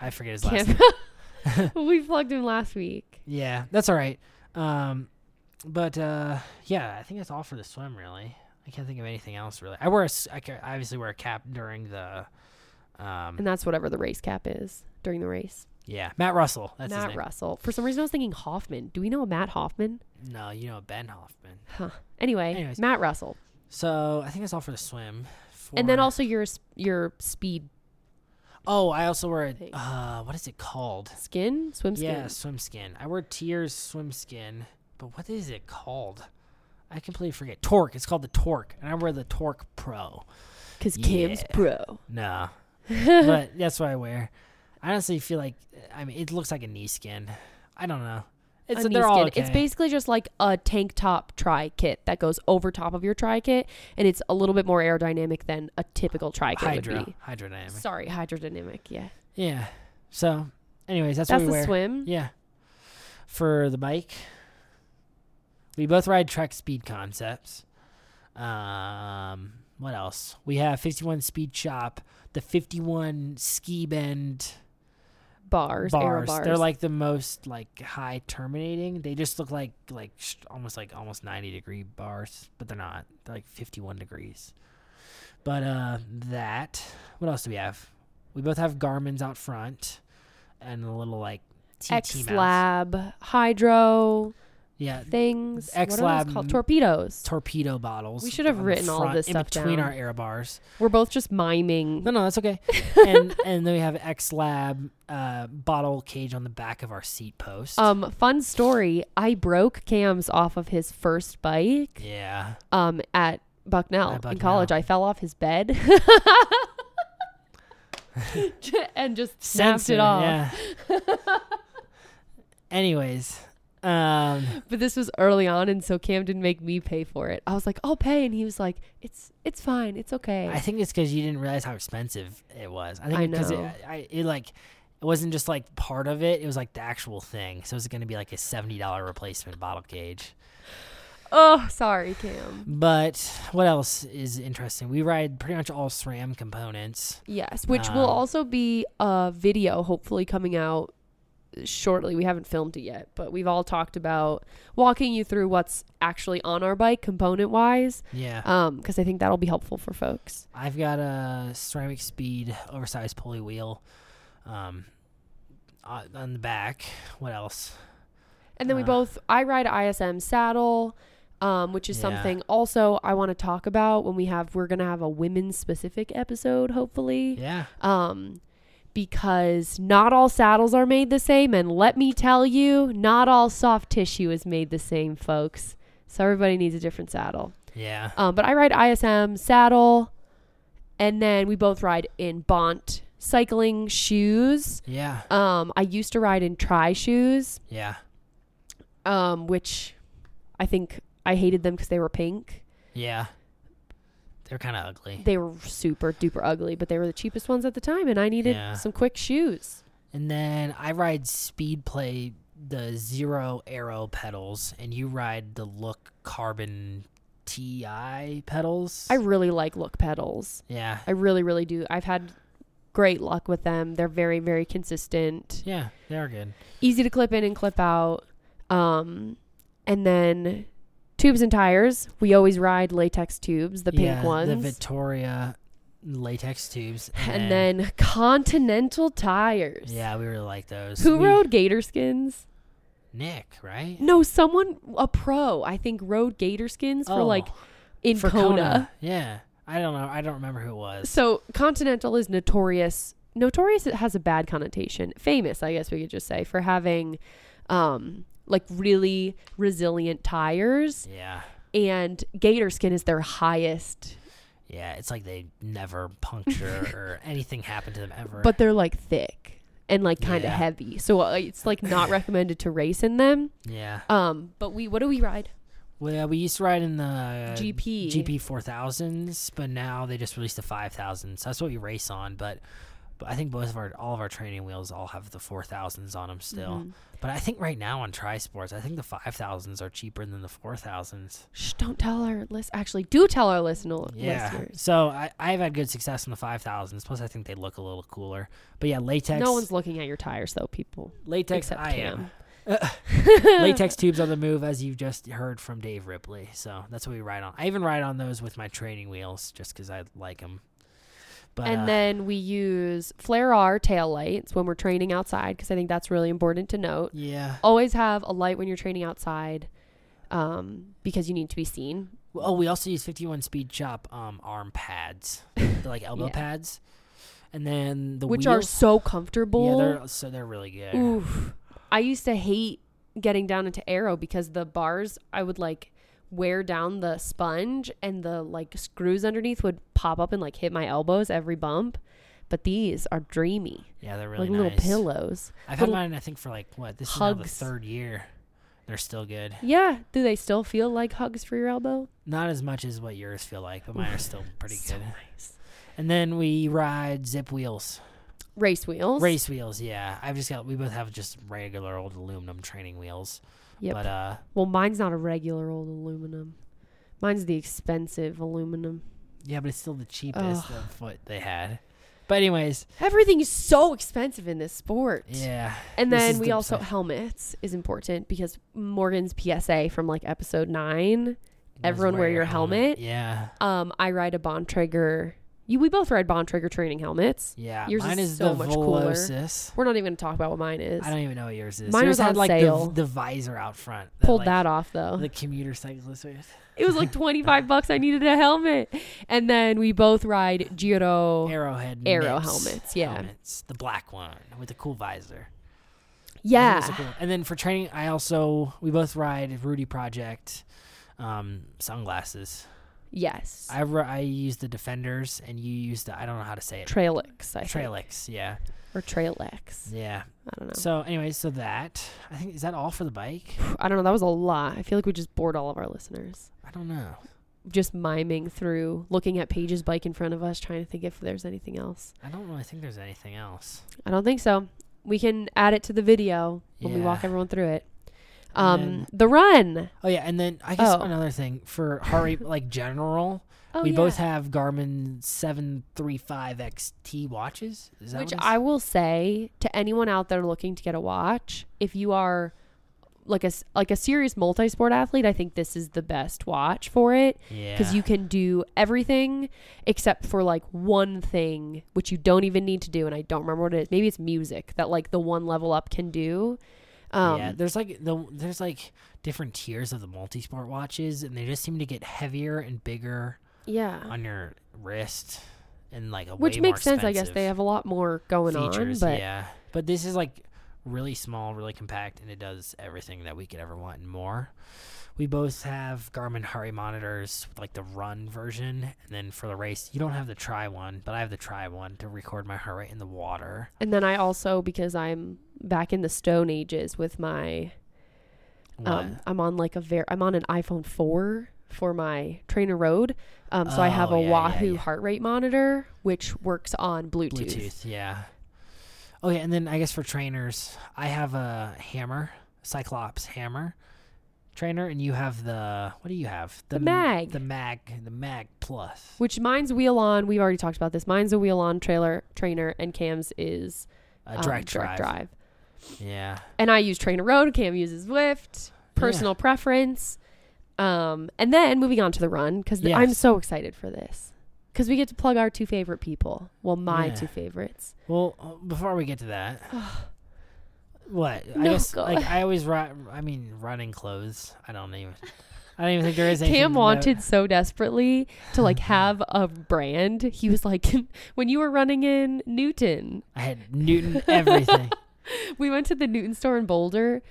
I forget his last. name. We plugged him last week. Yeah, that's all right. Um, but uh, yeah, I think that's all for the swim. Really, I can't think of anything else. Really, I wear a I obviously wear a cap during the. Um, And that's whatever the race cap is during the race. yeah, Matt Russell. That's his Matt. Russell. For some reason, I was thinking Hoffman. Do we know a Matt Hoffman? No, you know Ben Hoffman. Huh. Anyway, Anyways. Matt Russell. So I think that's all for the swim. And then also your your speed oh, I also wear a uh, what is it called? skin, swim skin. Yeah, swim skin. I wear TYR's swim skin, but what is it called? I completely forget. Torque. It's called the Torque, and I wear the Torque Pro. Because Cam's Yeah. pro. No, but that's what I wear. I honestly feel like I mean it looks like a knee skin. I don't know. It's A knee they're all skin. okay. It's basically just like a tank top tri kit that goes over top of your tri kit, and it's a little bit more aerodynamic than a typical tri kit would Hydro, be. hydrodynamic. Sorry, hydrodynamic. Yeah, Yeah. So, anyways, that's, that's what we the wear. swim. Yeah. For the bike, we both ride Trek Speed Concepts. Um, what else? We have 51 Speed Shop, the 51 Ski Bend Bars, bars. bars. They're like the most like high terminating. They just look like like sh- almost like almost 90 degree bars, but they're not. They're like 51 degrees. But uh that. What else do we have? We both have Garmin's out front and a little like X. Lab, Hydro. Yeah, things. what are those X-Lab called? Torpedoes. torpedo bottles. We should have on the written all front, this in stuff between down. our air bars. We're both just miming. No, no, that's okay. and and then we have X Lab uh, bottle cage on the back of our seat post. Um, fun story. I broke Cam's off of his first bike. yeah, Um, at Bucknell, At in college. I fell off his bed. and just snapped it off. Yeah. Anyways, um, But this was early on, and so Cam didn't make me pay for it. I was like, "I'll pay," and he was like, "It's it's fine, it's okay." I think it's because you didn't realize how expensive it was. I think I because it, know. I, it like it wasn't just like part of it; it was like the actual thing. So it was going to be like a seventy dollar replacement bottle cage. oh, sorry, Cam. But what else is interesting? We ride pretty much all SRAM components. Yes, which will Um, also be a video hopefully coming out shortly. We haven't filmed it yet, but we've all talked about walking you through what's actually on our bike component wise. Yeah, Um, because I think that'll be helpful for folks. I've got a CeramicSpeed oversized pulley wheel. Um, on the back. What else? And then we Uh. both I ride ISM saddle, um, which is Yeah. something also I want to talk about when we have we're gonna have a women's specific episode, hopefully. Yeah. Um because not all saddles are made the same, and let me tell you, not all soft tissue is made the same, folks. So everybody needs a different saddle. Yeah. Um, but I ride ISM saddle, and then we both ride in Bont cycling shoes. Yeah. Um, I used to ride in Tri shoes, Yeah. um, which I think I hated them because they were pink. Yeah. They're kind of ugly. They were super duper ugly, but they were the cheapest ones at the time, and I needed Yeah. some quick shoes. And then I ride Speedplay the Zero Aero pedals, and you ride the Look Carbon TI pedals. I really like look pedals. yeah. I really, really do. I've had great luck with them. They're very, very consistent, Yeah, they are good. easy to clip in and clip out. Um, and then tubes and tires. We always ride latex tubes, the pink yeah, ones. The Vittoria latex tubes. and then Continental tires. Yeah, we really like those. Who We- rode Gatorskins? Nick, right? No, someone, a pro, I think, rode Gatorskins for like Oh, in for Kona. Yeah. I don't know. I don't remember who it was. So Continental is notorious. Notorious it has a bad connotation. Famous, I guess we could just say, for having um like really resilient tires yeah. and Gatorskin is their highest Yeah, it's like they never puncture or anything happened to them ever. but they're like thick and like kind of Yeah. heavy. So uh, it's like not recommended to race in them. yeah. Um but we what do we ride? Well, we used to ride in the GP. GP four thousands, but now they just released the five thousands. So That's what we race on. But but I think both of our all of our training wheels all have the four thousands on them still. Mhm. But I think right now on Tri Sports, I think the five thousands are cheaper than the four thousands. Shh, don't tell our list. Actually, do tell our listen- Yeah. listeners. So I I've had good success in the five thousands. Plus, I think they look a little cooler. But yeah, latex. No one's looking at your tires though, people. latex. except I Cam. am. latex tubes on the move, as you've just heard from Dave Ripley. So that's what we ride on. I even ride on those with my training wheels, just because I like them. But and uh, then we use flare R tail lights when we're training outside because I think that's really important to note. yeah. Always have a light when you're training outside um, because you need to be seen. Oh, we also use 51 Speed Shop um, arm pads, They're like elbow Yeah. pads, and then the which are so yeah, comfortable. they're so they're really good. Oof. I used to hate getting down into aero because the bars I would like wear down the sponge and the like screws underneath would pop up and like hit my elbows every bump. But these are dreamy, Yeah, they're really like little pillows. I've had mine, I think, for like what this is now the third year. They're still good. Yeah, do they still feel like hugs for your elbow? Not as much as what yours feel like, but mine are still pretty So good. nice. And then we ride Zipp wheels, Race wheels. race wheels. Yeah, I've just got. We both have just regular old aluminum training wheels. Yep. But uh, well, mine's not a regular old aluminum. Mine's the expensive aluminum. yeah, but it's still the cheapest Ugh. of what they had. But anyways, Everything is so expensive in this sport. yeah. And then we the also helmets is important because Morgan's PSA from like episode nine. Everyone wear your helmet. Yeah. Um, I ride a Bontrager You, we both ride Bontrager training helmets. Yeah, Yours mine is is, so much cooler. Velocis. We're not even gonna talk about what mine is. I don't even know what yours is. Mine yours was had on like sale. The, the visor out front. Pulled like, that off though. The commuter cyclist with it was like 25 bucks. I needed a helmet. And then we both ride Giro. Aerohead Arrow helmets, yeah. helmets, the black one with the cool visor. yeah. Cool. And then for training, I also we both ride Rudy Project um, sunglasses. Yes. I ri- I use the Defenders, and you use the I don't know how to say it. Tralyx, I think. Tralyx, yeah, Or Tralyx. yeah. I don't know. So, anyway, so that I think is that all for the bike. I don't know. That was a lot. I feel like we just bored all of our listeners. I don't know. Just miming through, looking at Paige's bike in front of us, trying to think if there's anything else. I don't really think there's anything else. I don't think so. We can add it to the video when we walk everyone through it. Um, then- the run. Oh yeah, and then I guess Oh. another thing for heart rate like general, Oh, we yeah. both have Garmin 735 XT watches. Is that Which I will say to anyone out there looking to get a watch, if you are like a like a serious multi-sport athlete, I think this is the best watch for it yeah. because you can do everything except for like one thing which you don't even need to do and I don't remember what it is. Maybe it's music that like the one level up can do. Um yeah, there's like the there's like different tiers of the multi-sport watches, and they just seem to get heavier and bigger yeah. on your wrist, and like a Which makes sense, I guess. They have a lot more going features. on, but yeah, but this is like really small, really compact, and it does everything that we could ever want and more. We both have Garmin heart rate monitors, like the run version, and then for the race, you don't have the try one, but I have the try one to record my heart rate in the water. and then I also because I'm back in the stone ages with my? Um, I'm on like a very, I'm on an iPhone 4 for my TrainerRoad. Um, so I have Oh, a yeah, yeah, Wahoo yeah. heart rate monitor, which works on Bluetooth. Bluetooth, yeah. Oh yeah, and then I guess for trainers, I have a hammer, CycleOps hammer trainer, and you have the what do you have? The m- Mag. the mag, the mag plus. Which mine's wheel on. We've already talked about this. Mine's a wheel on trailer trainer, and Cam's is A um, direct, drive. Yeah, And I use TrainerRoad. Cam uses Zwift. Personal preference. Um, and then moving on to the run because I'm so excited for this because we get to plug our two favorite people. Well, my Yeah. two favorites. Well, uh, before we get to that, what I No, guess go like I always run. I mean, running clothes. I don't even. I don't even think there is anything. Cam wanted so desperately to like have a brand. He was like, when you were running in Newton, I had Newton everything. we went to the Newton store in Boulder,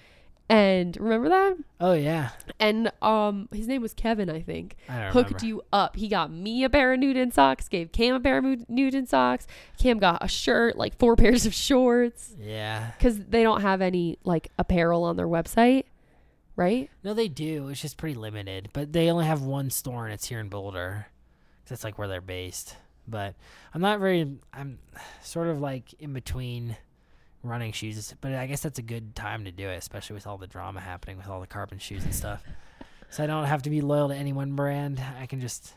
and remember that? oh yeah, And um, his name was Kevin, I think. I don't Hooked remember. you up. He got me a pair of Newton socks, gave Cam a pair of Newton socks. Cam got a shirt, like four pairs of shorts, Yeah. because they don't have any like apparel on their website, right? No, they do. It's just pretty limited. But they only have one store, and it's here in Boulder. 'Cause That's like where they're based. But I'm not very. I'm sort of like in between running shoes. But I guess that's a good time to do it, especially with all the drama happening with all the carbon shoes and stuff. So I don't have to be loyal to any one brand. I can just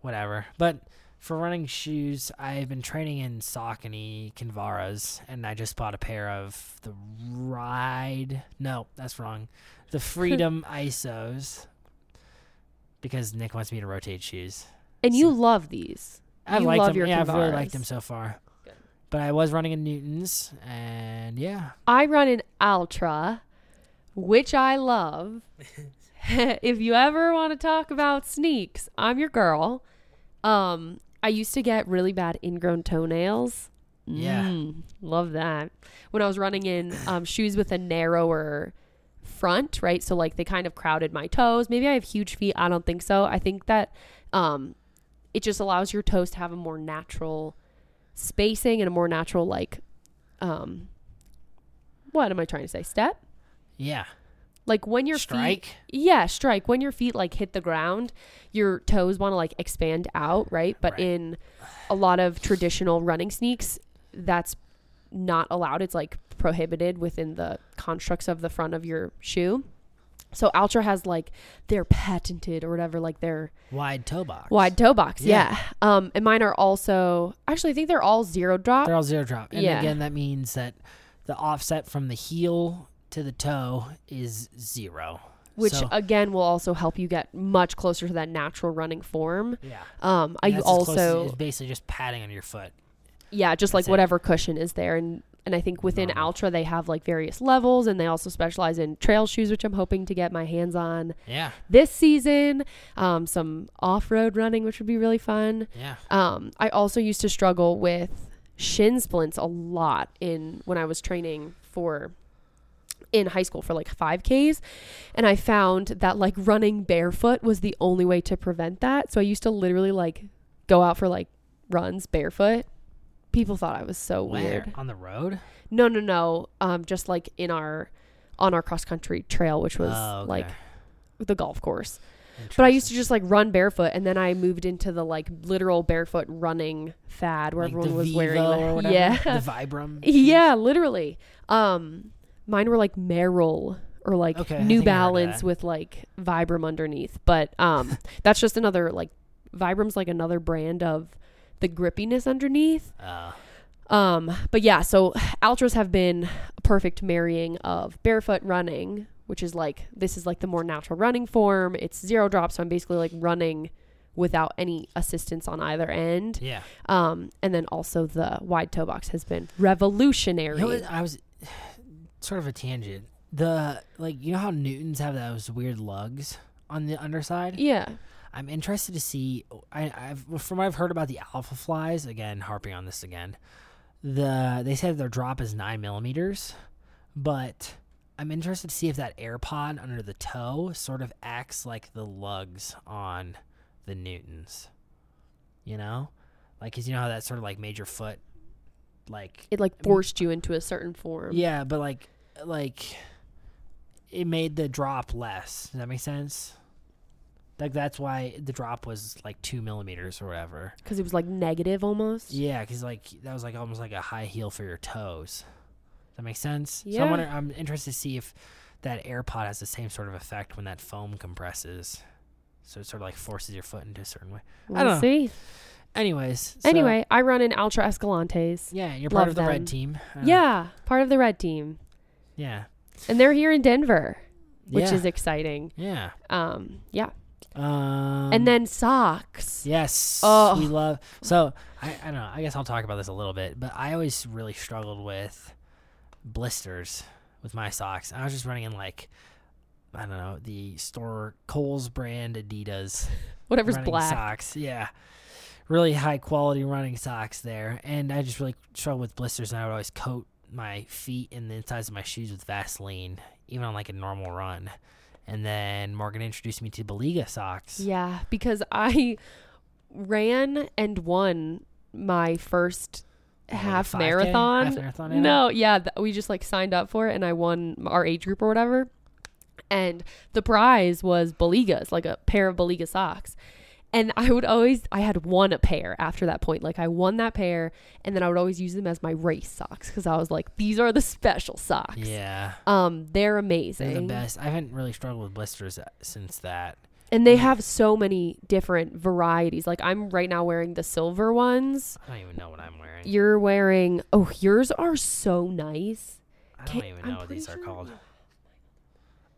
whatever. But for running shoes, I've been training in Saucony Kinvaras, and I just bought a pair of the Ride. No, that's wrong. The Freedom ISOs because Nick wants me to rotate shoes. And you love these. Liked love them. your yeah, I've really liked them so far. But I was running in Newtons, and yeah, I run in Altra, which I love. if you ever want to talk about sneaks, I'm your girl. Um, I used to get really bad ingrown toenails. Yeah. Mm, love that. When I was running in um, shoes with a narrower front, right? So like they kind of crowded my toes. Maybe I have huge feet. I don't think so. I think that um, it just allows your toes to have a more natural spacing and a more natural like um what am I trying to say? Step? yeah, Like when your feet yeah, strike. When your feet like hit the ground, your toes want to like expand out, right? But Right. in a lot of traditional running sneaks, that's not allowed. It's like prohibited within the constructs of the front of your shoe. So Altra has like their patented or whatever, like their wide toe box. wide toe box. Yeah. Yeah. Um, and mine are also actually I think they're all zero drop. They're all zero drop. And Yeah. again, that means that the offset from the heel to the toe is zero. which So- again will also help you get much closer to that natural running form. Yeah. Um, I And that's as close as- also basically just padding on your foot. yeah, just like That's it. whatever cushion is there, and and I think within. Altra they have like various levels, and they also specialize in trail shoes, which I'm hoping to get my hands on Yeah. this season. Um, some off road running, which would be really fun. Yeah. Um, I also used to struggle with shin splints a lot in when I was training for in high school for like 5Ks and I found that like running barefoot was the only way to prevent that. So I used to literally like go out for like runs barefoot. People thought I was so Where? weird. On the road? No, no, no. Um just like in our on our cross country trail which was Oh, okay. like the golf course. But I used to just like run barefoot, and then I moved into the like literal barefoot running fad where Like everyone the was wearing Vivo or whatever, yeah, the Vibram. yeah, literally. Um, mine were like Merrell or like Okay, I New think I heard Balance that. with like Vibram underneath, but um, that's just another like Vibram's like another brand of the grippiness underneath. Uh, Um, but yeah, so Altras have been a perfect marrying of barefoot running, which is like this is like the more natural running form. It's zero drop, so I'm basically like running without any assistance on either end. yeah. Um, and then also the wide toe box has been revolutionary. You know? I was sort of a tangent. The like you know how Newtons have those weird lugs on the underside. yeah. I'm interested to see. I, I've from what I've heard about the alpha flies. Again, harping on this again. The they said their drop is nine millimeters, but I'm interested to see if that air pod under the toe sort of acts like the lugs on the Newtons. You know, like cause you know how that sort of like made your foot like It like forced you into a certain form. yeah, but like like it made the drop less. Does that make sense? Like that's why the drop was like two millimeters or whatever. Because it was like negative almost. Yeah, because like that was like almost like a high heel for your toes. Does that make sense? So Yeah. I'm, wonder, I'm interested to see if that AirPod has the same sort of effect when that foam compresses. So it sort of like forces your foot into a certain way. We'll don't know. see. Anyways. so- Anyway, I run in Altra Escalantes. Yeah, you're part love of the them. red team. Uh, yeah, part of the red team. Yeah. And they're here in Denver, which yeah. is exciting. Yeah. Um, yeah. Um, and then socks. Yes. Oh. We love. So I, I don't know. I guess I'll talk about this a little bit, but I always really struggled with blisters with my socks. I was just running in like I don't know the store Kohl's brand Adidas Whatever's black. socks. Yeah. Really high quality running socks there, and I just really struggled with blisters. And I would always coat my feet and the insides of my shoes with Vaseline, even on like a normal run. And then Morgan introduced me to Balega socks. Yeah, because I ran and won my first half 5K? marathon. Half marathon, yeah. no, yeah, th- we just like signed up for it and I won our age group or whatever. And the prize was Balegas, like a pair of Balega socks. And I would always, I had won a pair after that point. Like I won that pair, and then I would always use them as my race socks because I was like, these are the special socks. Yeah. Um, they're amazing. They're the best. I haven't really struggled with blisters uh, since that. And they have so many different varieties. Like I'm right now wearing the silver ones. I don't even know what I'm wearing. You're wearing oh, yours are so nice. I don't Can't- even I'm know what pretty these are sure- called.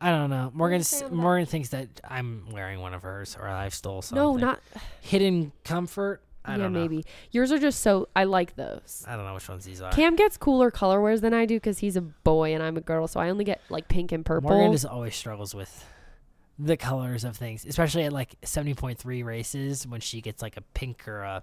I don't know. Morgan say on the Morgan thinks that I'm wearing one of hers or I've stole something. No, not Hidden Comfort. I yeah, don't know. maybe. Yours are just so I like those. I don't know which ones these are. Cam gets cooler colorways than I do because he's a boy and I'm a girl, so I only get like pink and purple. Morgan just always struggles with the colors of things, especially at like 70.3 races when she gets like a pink or a,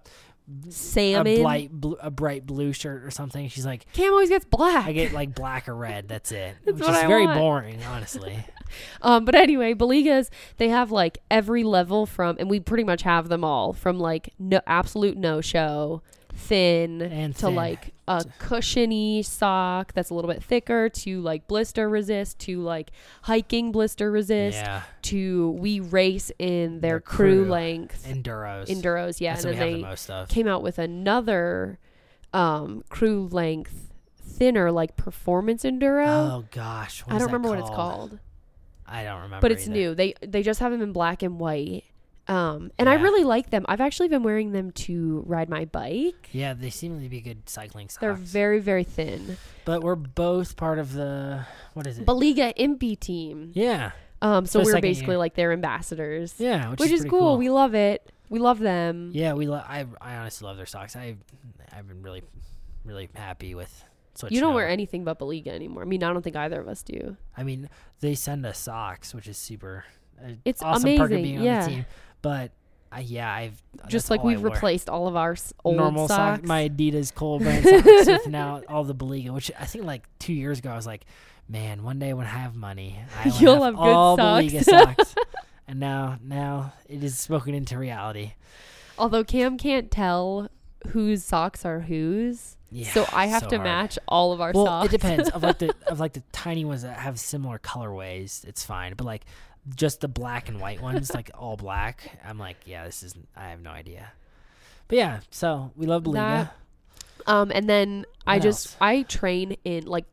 a bright blue, a bright blue shirt or something. She's like, Cam always gets black. I get like black or red. That's it. That's which is I very want. boring, honestly. Um, but anyway, Balegas, they have like every level from, and we pretty much have them all from like no absolute no show, thin, And to thin. like a cushiony sock that's a little bit thicker to like blister resist to like hiking blister resist yeah, to we race in their, Their crew, crew. length enduros. enduros. Yeah, That's and then they the came out with another um, crew length thinner like performance enduro. Oh gosh, what I don't remember what it's called. I don't remember. but it's either. new. They they just have them in black and white. Um, and I really like them. I've actually been wearing them to ride my bike. Yeah, they seem to be good cycling socks. They're very very thin. but we're both part of the what is it? Balega Impy team. yeah, Um, so we're basically year. like their ambassadors, Yeah, which, which, is, pretty cool. We love it. We love them. yeah, we. Lo- I I honestly love their socks. I I've been really really happy with. Switching you don't wear anything but Balega anymore. I mean, I don't think either of us do. I mean, they send us socks, which is super. Uh, It's awesome amazing, yeah. On the team. But I, yeah, I've Just like we've replaced all of our old normal socks. socks, my Adidas Cole brand socks with now all the Balega, which I think like two years ago I was like, man, one day when I have money, I will You'll have, have good all socks." Balega socks. and now, now it is spoken into reality. Although Cam can't tell whose socks are whose, Yeah, so I have so to hard. match all of our Well, socks. it depends. of like the of like the tiny ones that have similar colorways, it's fine. But like just the black and white ones, like all black, I'm like, yeah, this is. I have no idea. But yeah, so we love Balega. That- Um, and then I What just else? I train in like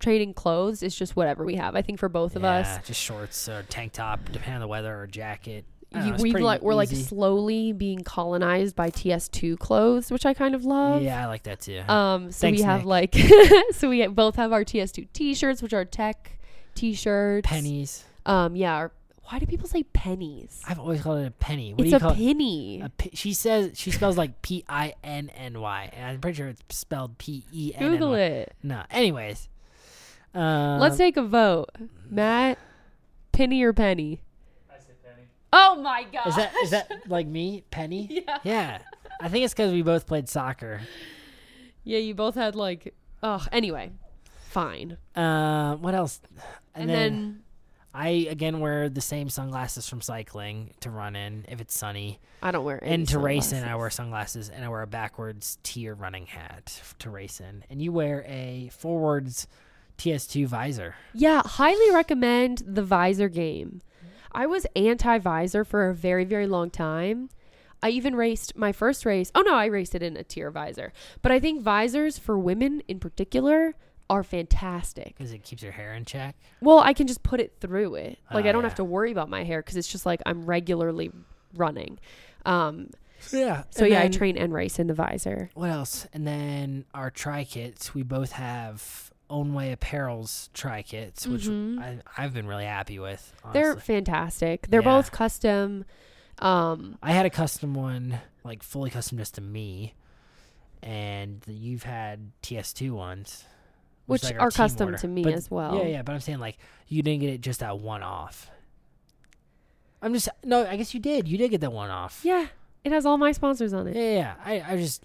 training clothes is just whatever we have. I think for both of us, Yeah, just shorts or tank top, depending on the weather, or jacket. I know, we like we're like slowly being colonized by TS2 clothes, which I kind of love. Yeah, I like that too. Um, so Thanks, we have Nick. like so we both have our TS2 t-shirts, which are tech t-shirts. Pennies. Um, yeah. Our, why do people say pennies? I've always called it a penny. What it's do you a call penny. it? A pi- she says she spells like P I N N Y, and I'm pretty sure it's spelled P E N N Y. Google it. No. Anyways. Um, Let's take a vote. Matt, penny or penny? I say penny. Oh my god. Is that is that like me, Penny? Yeah. Yeah. I think it's because we both played soccer. Yeah, you both had like oh anyway. Fine. Uh, what else? And, then, I again wear the same sunglasses from cycling to run in if it's sunny, I don't wear any and to race in I wear sunglasses and I wear a backwards TYR running hat to race in, and you wear a forwards TS2 visor. Yeah, highly recommend the visor game. I was anti visor for a very, very long time. I even raced my first race. Oh no, I raced it in a TYR visor. But I think visors for women in particular are fantastic. because it keeps your hair in check. Well, I can just put it through it. Like Oh, I don't yeah. have to worry about my hair because it's just like I'm regularly running. Um, Yeah. so yeah, I train and race in the visor. What else? And then our tri kits. We both have Own Way Apparel's tri kits, which Mhm. I, I've been really happy with. They're fantastic. They're Yeah. both custom. Um, I had a custom one, like fully custom just to me, and you've had TS2 ones, which like are custom order. to me But- as well. Yeah, yeah, but I'm saying like you didn't get it just that one off. I'm just no. I guess you did. You did get that one off. Yeah, it has all my sponsors on it. yeah, yeah. I, I just,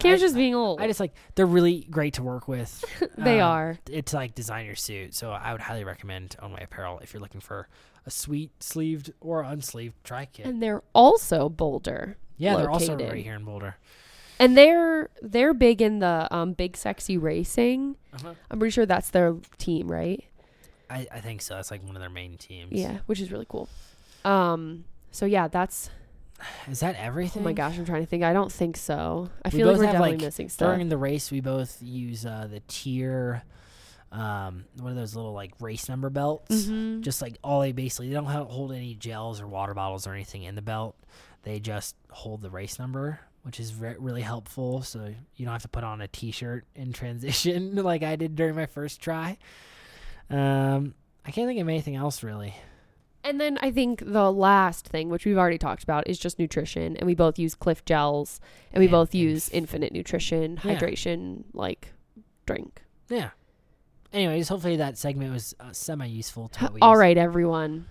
Cam's just being old. I just like they're really great to work with. they Um, are. It's like design your suit, so I would highly recommend On My Apparel if you're looking for a sweet sleeved or unsleeved tri kit. And they're also Boulder. Yeah, they're also located. right here in Boulder. And they're they're big in the um, big sexy racing. Uh-huh. I'm pretty sure that's their team, right? I, I think so. That's like one of their main teams. Yeah, which is really cool. Um so yeah, that's Is that everything? oh my gosh, I'm trying to think. I don't think so. I We feel like we're definitely like, missing stuff. During the race, we both use uh, the TYR, um, one of those little like race number belts. Mhm. Just like all they basically, they don't have, hold any gels or water bottles or anything in the belt. They just hold the race number, which is re- really helpful. So you don't have to put on a T-shirt in transition like I did during my first try. Um, I can't think of anything else really. And then I think the last thing, which we've already talked about, is just nutrition. And we both use Clif gels, and we And- both use Infinit Nutrition, Yeah. hydration, like drink. Yeah. Anyways, hopefully that segment was uh, semi useful to what we All use. right, everyone.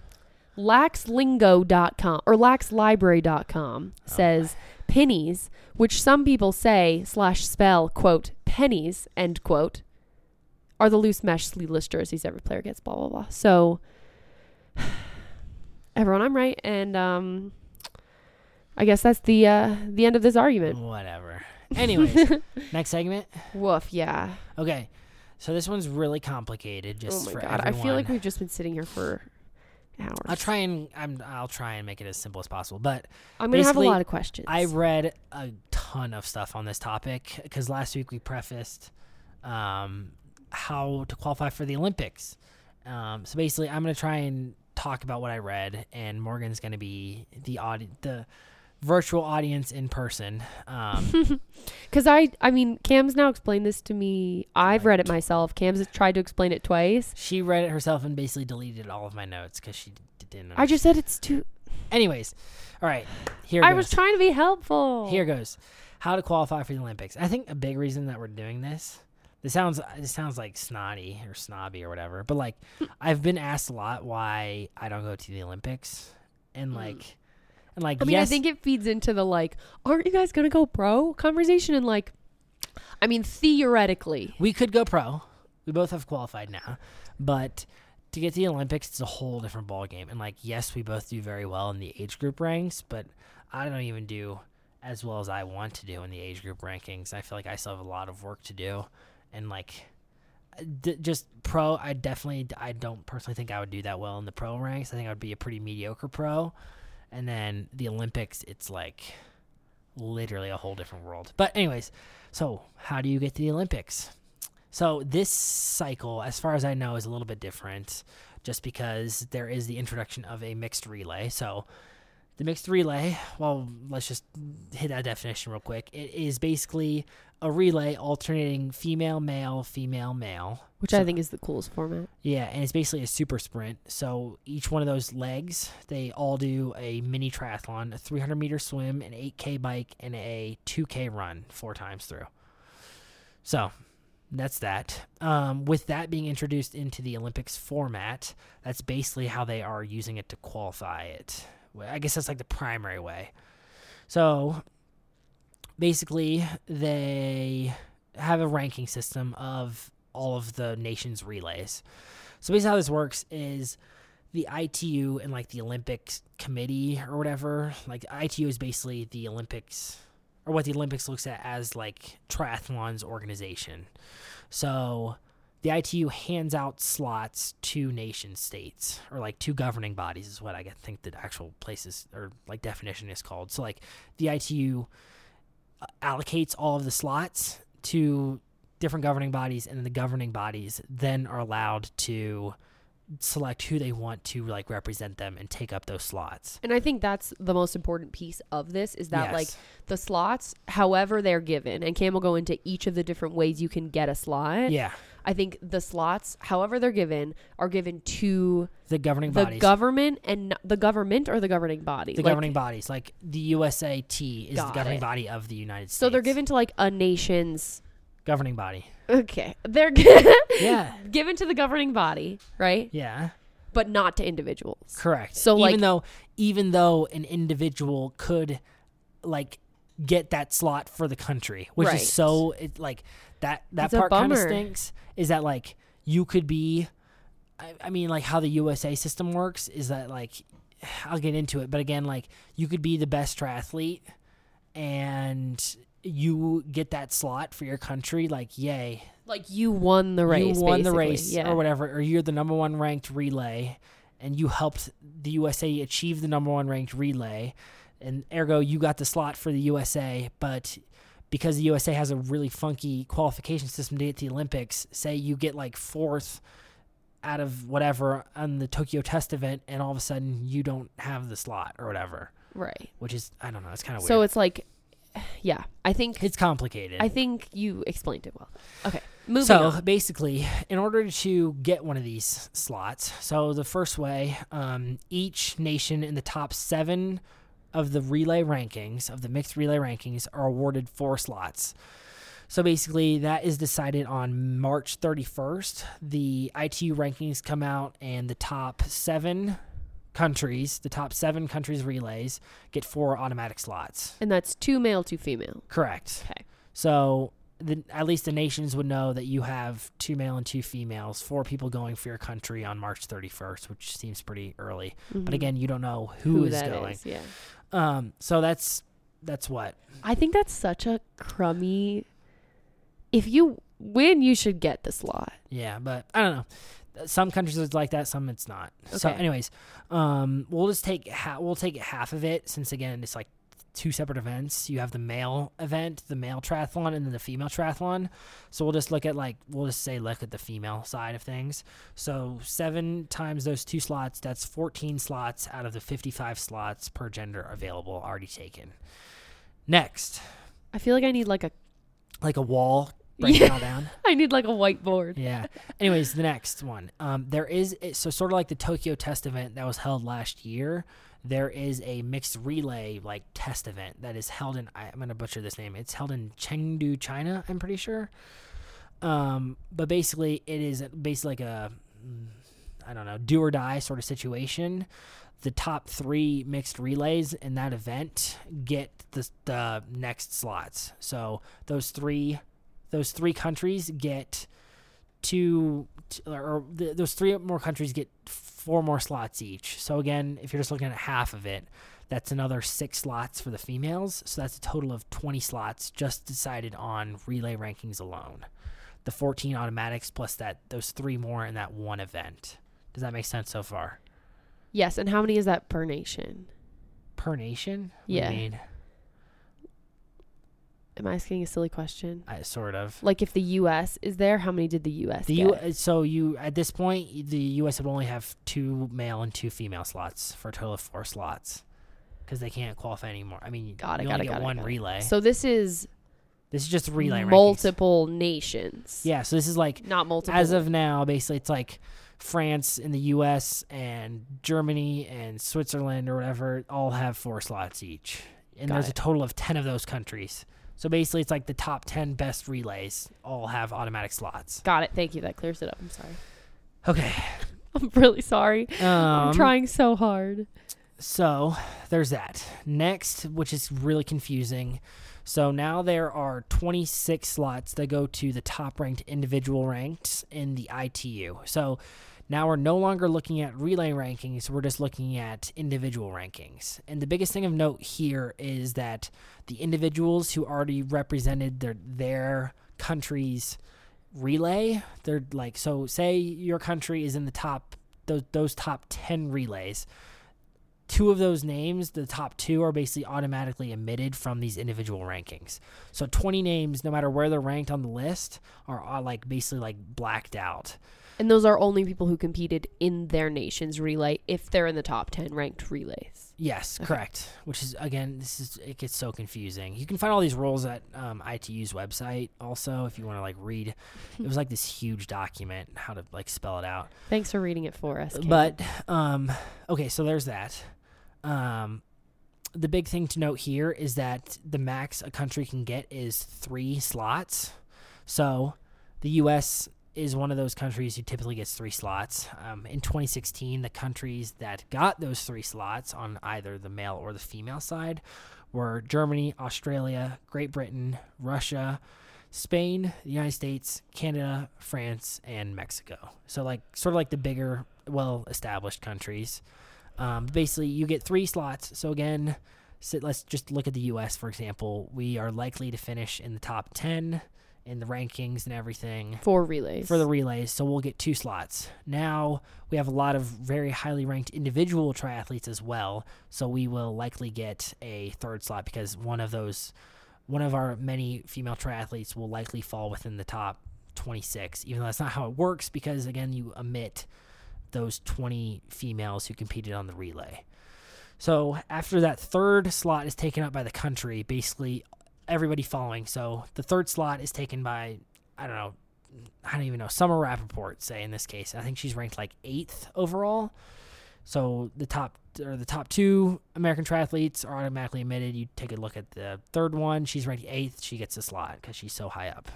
Laxlingo.com or laxlibrary.com says pennies, which some people say slash spell, quote, pennies, end quote, are the loose mesh sleeveless jerseys every player gets, blah, blah, blah. So, everyone, I'm right. And um, I guess that's the uh, the end of this argument. Whatever. Anyways, next segment. Woof, yeah. Okay, so this one's really complicated. Just oh my for God. everyone. I feel like we've just been sitting here for hours. I'll try and I'm I'll try and make it as simple as possible. But I'm going to have a lot of questions. I read a ton of stuff on this topic because last week we prefaced um, how to qualify for the Olympics. Um, so basically, I'm going to try and talk about what I read, and Morgan's going to be the audi- the virtual audience in person. Um, Because I, I mean, Cam's now explained this to me. I've read it myself. Cam's tried to explain it twice. she read it herself and basically deleted all of my notes because she d- didn't. I just said it's too. Anyways, all right. Here I goes. was trying to be helpful. Here goes. How to qualify for the Olympics. I think a big reason that we're doing this. This sounds this sounds like snotty or snobby or whatever, but like I've been asked a lot why I don't go to the Olympics, and Mm. like, and like I mean, yes, I think it feeds into the like, aren't you guys gonna go pro conversation? And like, I mean, theoretically, we could go pro. We both have qualified now, but to get to the Olympics, it's a whole different ball game. And like, yes, we both do very well in the age group ranks, but I don't even do as well as I want to do in the age group rankings. I feel like I still have a lot of work to do, and like, d- just pro. I definitely, I don't personally think I would do that well in the pro ranks. I think I would be a pretty mediocre pro, and then the Olympics, it's like literally a whole different world. But anyways, so how do you get to the Olympics? So this cycle, as far as I know, is a little bit different, just because there is the introduction of a mixed relay. So the mixed relay, well, let's just hit that definition real quick. It is basically a relay alternating female, male, female, male. which So- I think is the coolest format. yeah, and it's basically a super sprint. So each one of those legs, they all do a mini triathlon, a 300 meter swim, an 8K bike, and a 2K run four times through. So that's that. Um, with that being introduced into the Olympics format, that's basically how they are using it to qualify it. Well, I guess that's like the primary way. So basically, they have a ranking system of all of the nation's relays. So basically, how this works is the ITU and like the Olympics committee or whatever. Like ITU is basically the Olympics or what the Olympics looks at as like triathlon's organization. So the ITU hands out slots to nation states or like to governing bodies is what I think the actual places or like definition is called. So like the ITU uh, allocates all of the slots to different governing bodies and then the governing bodies then are allowed to select who they want to like represent them and take up those slots. And I think that's the most important piece of this is that like the slots, however they're given, and Cam will go into each of the different ways you can get a slot. Yeah, I think the slots, however they're given, are given to the governing the bodies. government and the government or the governing body. the Like, governing bodies, like the USAT is the governing it. body of the United States. So they're given to like a nation's. governing body. Okay, they're Yeah, given to the governing body, right? yeah, But not to individuals. correct. So, even like- though even though an individual could like get that slot for the country, which Right. is so it like that that It's a part kind of stinks. Is that like you could be? I, I mean, like how the USA system works is that like I'll get into it, but again, like you could be the best triathlete and you get that slot for your country, like yay, Like you won the race. you won the race yeah. or whatever, or you're the number one ranked relay, and you helped the USA achieve the number one ranked relay, and ergo you got the slot for the USA. But because the USA has a really funky qualification system to get to the Olympics, say you get like fourth out of whatever on the Tokyo Test event, and all of a sudden you don't have the slot or whatever, Right. which is I don't know, it's kind of weird. So it's like, yeah, I think it's complicated. I think you explained it well. Okay, moving so on. basically, in order to get one of these slots, so the first way, um, each nation in the top seven of the relay rankings, of the mixed relay rankings, are awarded four slots. So basically, that is decided on March 31st. The ITU rankings come out, and the top seven countries, the top seven countries relays, get four automatic slots. And that's two male, two female. Correct. Okay. So the, at least the nations would know that you have two male and two females, four people going for your country on March 31st, which seems pretty early. But Mhm. again, you don't know who who is that going. is, Yeah. Um, so that's that's what. I think that's such a crummy. If you win, you should get the slot. Yeah, but I don't know. Some countries it's like that, some it's not. So, Okay. anyways, um, we'll just take ha- we'll take half of it since again it's like two separate events. You have the male event, the male triathlon, and then the female triathlon. So we'll just look at like we'll just say look at the female side of things. So seven times those two slots, that's 14 slots out of the 55 slots per gender available already taken. Next, I feel like I need like a like a wall Yeah. all down. I need like a whiteboard. Yeah. Anyways, the next one. Um, there is so sort of like the Tokyo Test event that was held last year. There is a mixed relay like test event that is held in. I- I'm gonna butcher this name. It's held in Chengdu, China. I'm pretty sure. Um, but basically, it is basically like a mm, don't know do or die sort of situation. The top three mixed relays in that event get the the next slots. So those three those three countries get two or th- those three more countries get four more slots each. So again, if you're just looking at half of it, that's another six slots for the females. So that's a total of 20 slots just decided on relay rankings alone. The 14 automatics plus that those three more in that one event. Does that make sense so far? Yes, and how many is that per nation? Per nation? What Yeah. Am I asking a silly question? I, sort of. Like if the U.S. is there, how many did the U.S. The get? U, so you at this point the U.S. would only have two male and two female slots for a total of four slots because they can't qualify anymore. I mean, Got it, you got only it, get it, one got relay. So this is this is just relay rankings. multiple nations. Yeah, so this is like Not multiple. as of now, basically it's like France and the U.S. and Germany and Switzerland or whatever all have four slots each, and Got there's it. a total of ten of those countries. So basically, it's like the top ten best relays all have automatic slots. Got it. Thank you. That clears it up. I'm sorry. Okay. I'm really sorry. Um, I'm trying so hard. So there's that. Next, which is really confusing. So now there are 26 slots that go to the top ranked individual ranks in the ITU. So now we're no longer looking at relay rankings, we're just looking at individual rankings. And the biggest thing of note here is that the individuals who already represented their their country's relay, they're like so say your country is in the top those those top 10 relays two of those names, the top two, are basically automatically omitted from these individual rankings. So 20 names, no matter where they're ranked on the list, are all like basically like blacked out. And those are only people who competed in their nation's relay if they're in the top 10 ranked relays. Yes, Okay. correct. Which is again, this is it gets so confusing. You can find all these rules at um, ITU's website. Also, if you want to like read, it was like this huge document how to like spell it out. Thanks for reading it for us. Kate. But um, okay, so there's that. Um, the big thing to note here is that the max a country can get is three slots. So the U.S. is one of those countries who typically gets three slots. Um, in 2016, the countries that got those three slots on either the male or the female side were Germany, Australia, Great Britain, Russia, Spain, the United States, Canada, France, and Mexico. So like sort of like the bigger, well-established countries. Um, basically, you get three slots. So again, so let's just look at the U.S. for example. We are likely to finish in the top ten in the rankings and everything for relays. for the relays, so we'll get two slots. Now we have a lot of very highly ranked individual triathletes as well, so we will likely get a third slot because one of those, one of our many female triathletes will likely fall within the top 26, even though that's not how it works because again you omit those 20 females who competed on the relay. So after that third slot is taken up by the country, basically everybody following. So the third slot is taken by I don't know I don't even know Summer Rappaport. Say in this case, I think she's ranked like eighth overall. So the top or the top two American triathletes are automatically admitted. You take a look at the third one; she's ranked eighth. She gets a slot because she's so high up.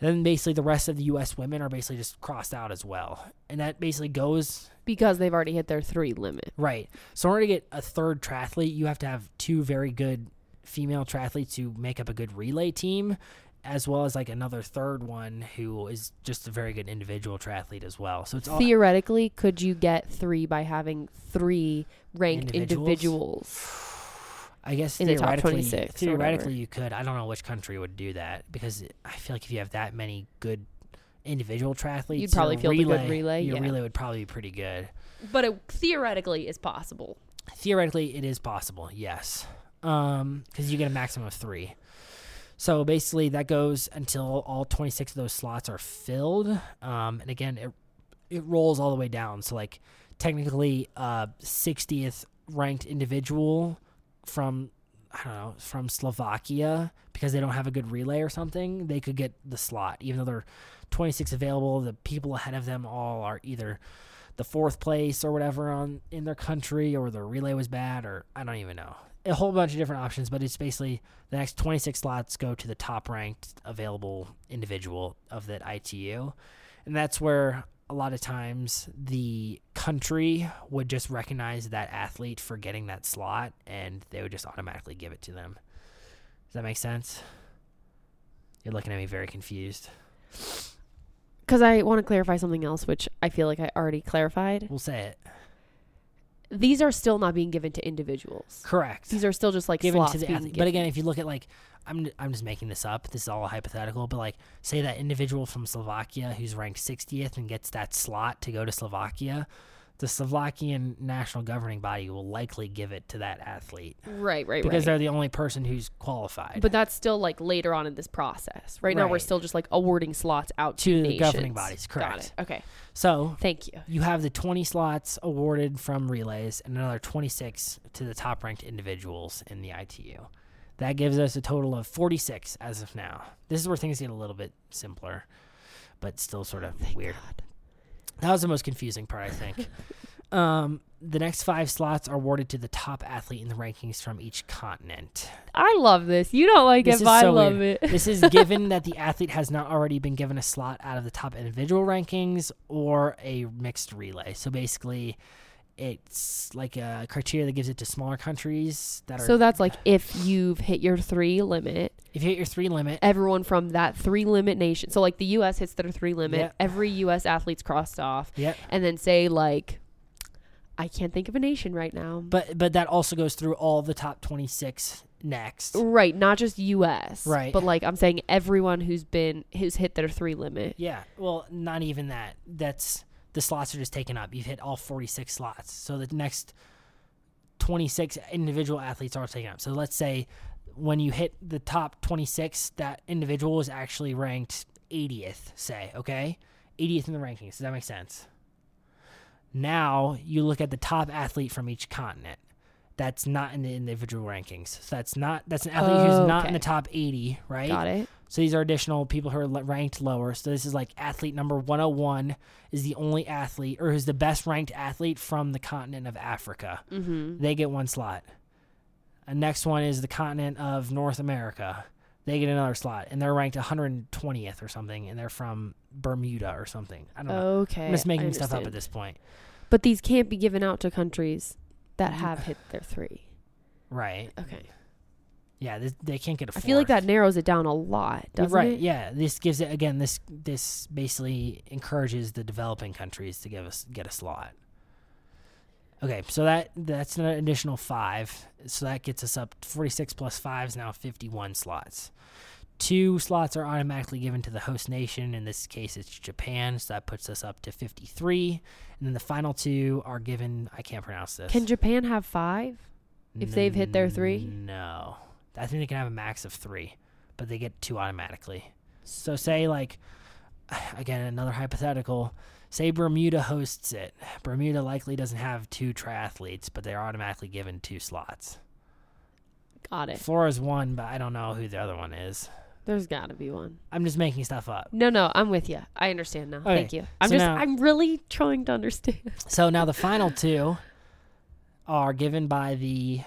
then basically the rest of the U.S. women are basically just crossed out as well, and that basically goes because they've already hit their three limit. right. So in order to get a third triathlete, you have to have two very good female triathletes who make up a good relay team, as well as like another third one who is just a very good individual triathlete as well. So it's all Theoretically, could you get three by having three ranked Individuals? individuals? I guess in the top theoretically, 26 theoretically you could. I don't know which country would do that because I feel like if you have that many good individual triathletes, You'd probably feel field a good relay, relay, Your yeah. relay would probably be pretty good. But it theoretically is possible. Theoretically, it is possible. Yes. Um, because you get a maximum of three. So basically, that goes until all 26 of those slots are filled. Um, and again, it it rolls all the way down. So like technically, uh, 60th ranked individual from I don't know from Slovakia because they don't have a good relay or something, they could get the slot even though they're 26 available. The people ahead of them all are either the fourth place or whatever on in their country or their relay was bad or I don't even know. A whole bunch of different options, but it's basically the next 26 slots go to the top ranked available individual of that ITU. And that's where a lot of times the country would just recognize that athlete for getting that slot and they would just automatically give it to them. Does that make sense? You're looking at me very confused. Because I want to clarify something else, which I feel like I already clarified. We'll say it. These are still not being given to individuals. Correct. These are still just like given slots to the athlete. given. But again, if you look at like I'm I'm just making this up. This is all hypothetical, but like say that individual from Slovakia who's ranked 60th and gets that slot to go to Slovakia, the Slovakian national governing body will likely give it to that athlete right, right, because right. they're the only person who's qualified. But that's still like later on in this process. Right, now we're Right. still just like awarding slots out To to, the governing nations. bodies, Got correct. it. Okay. so Thank you. you have the 20 slots awarded from relays and another 26 to the top ranked individuals in the ITU. That gives us a total of 46 as of now. This is where things get a little bit simpler, but still sort of Thank weird. God. That was the most confusing part, I think. um, the next five slots are awarded to the top athlete in the rankings from each continent. I love this. You don't like This it, but I so love weird. it. This is given that the athlete has not already been given a slot out of the top individual rankings or a mixed relay. So basically, it's like a criteria that gives it to smaller countries that are. So that's like if you've hit your three limit, if you hit your three limit, everyone from that three limit nation. So like the U.S. hits their three limit, Yep. every U.S. athlete's crossed off, yep. and then say like, I can't think of a nation right now. But but that also goes through all the top twenty six next. Right, not just U.S. Right. but like I'm saying, everyone who's been who's hit their three limit. Yeah. Well, not even that. That's the slots are just taken up. You've hit all 46 slots. So the next 26 individual athletes are taken up. So let's say when you hit the top 26, that individual is actually ranked 80th, say, okay? 80th in the rankings. Does that make sense? Now you look at the top athlete from each continent. That's not in the individual rankings. So that's not that's an athlete who's not in the top 80, right? Got it. So these are additional people who are ranked lower. So this is like athlete number 101 is the only athlete or who's the best ranked athlete from the continent of Africa. Mm-hmm. They get one slot. And next one is the continent of North America. They get another slot and they're ranked 120th or something and they're from Bermuda or something. I don't know. Okay. I'm just making stuff up at this point. But these can't be given out to countries that Mm. have hit their three. Right. Okay. Yeah, this, they can't get a I feel like that narrows it down a lot, doesn't right it? yeah this gives it again this this basically encourages the developing countries to give us get a slot okay so that that's an additional five. So that gets us up 46 plus 5 is now 51 slots. Two slots are automatically given to the host nation. In this case it's japan. So that puts us up to 53 and then the final two are given i can't pronounce this. Can Japan have five? if they've hit their three? no. I think they can have a max of three but they get two automatically. So say like again another hypothetical say bermuda hosts it bermuda likely doesn't have two triathletes but they're automatically given two slots Got it. florida's one but i don't know who the other one is There's got to be one. i'm just making stuff up No, no, I'm with you. I understand now. Okay, Thank you. I'm so just, now- I'm really trying to understand. so now the final two are given by the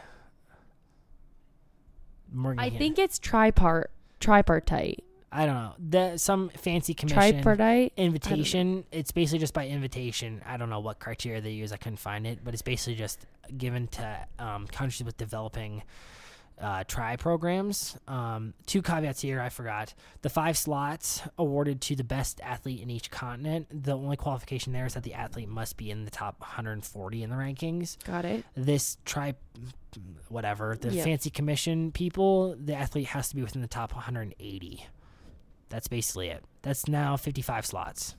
Morgan I think it's tripart, tripartite, I don't know. The some fancy commission tripartite. invitation. It's basically just by invitation. I don't know what criteria they use. I couldn't find it, but it's basically just given to um, countries with developing uh, try programs. Um, two caveats here. I forgot the five slots awarded to the best athlete in each continent. The only qualification there is that the athlete must be in the top 140 in the rankings Got it. this tri whatever the Yeah. fancy commission people the athlete has to be within the top 180 that's basically it that's now 55 slots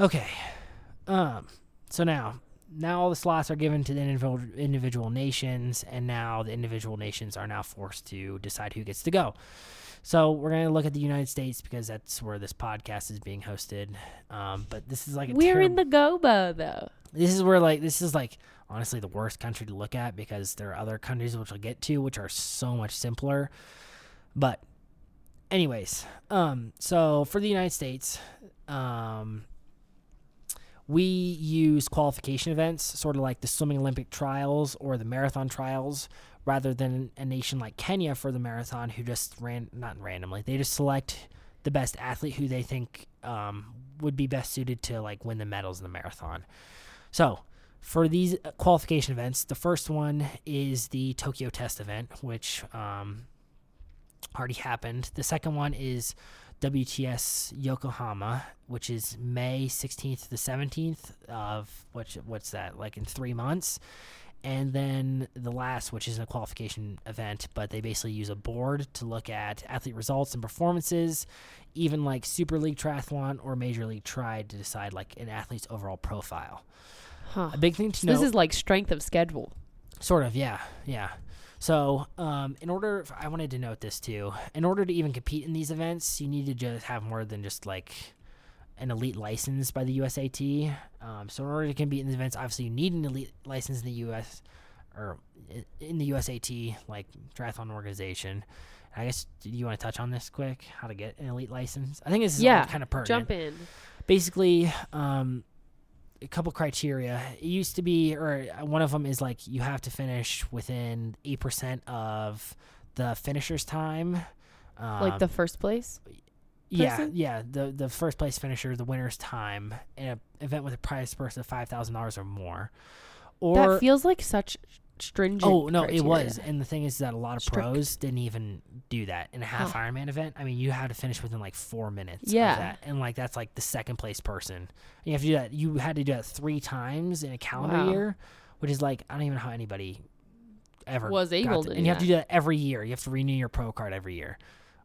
okay um so now now all the slots are given to the individual individual nations, and now the individual nations are now forced to decide who gets to go. So we're gonna look at the United States because that's where this podcast is being hosted. Um, but this is like a We're in the Gobo though. this is where like this is like honestly the worst country to look at because there are other countries which I'll get to which are so much simpler. But anyways, um so for the United States, um we use qualification events, sort of like the swimming Olympic trials or the marathon trials, rather than a nation like Kenya for the marathon, who just ran not randomly, they just select the best athlete who they think um, would be best suited to like win the medals in the marathon. So for these uh, qualification events, the first one is the Tokyo Test event, which um, already happened. The second one is WTS Yokohama, which is May 16th to the 17th of which what's that like in three months. And then the last, which is a qualification event, but they basically use a board to look at athlete results and performances, even like Super League Triathlon or Major League Tri to decide like an athlete's overall profile. Huh. A big thing to So know. this is like strength of schedule. Sort of, yeah, yeah. So, um, in order, I wanted to note this too. In order to even compete in these events, you need to just have more than just like an elite license by the USAT. Um, so, in order to compete in these events, obviously you need an elite license in the US or in the USAT, like triathlon organization. I guess do you want to touch on this quick? How to get an elite license? I think this is Yeah, kind of pertinent Jump in. basically um, a couple criteria. It used to be, or one of them is like you have to finish within eight percent of the finisher's time. Um, Like the first place. yeah, yeah, the the first place finisher, the winner's time in an event with a prize purse of five thousand dollars or more. Or that feels like such stringent. Oh no, it was. And the thing is that a lot of Strict. pros didn't even do that in a half Huh. Ironman event. I mean, you had to finish within like four minutes. Yeah. Of that. and like that's like the second place person. And you have to do that. You had to do that three times in a calendar Wow. year, which is like I don't even know how anybody ever Was able to- to And you have to do that every year. You have to renew your pro card every year.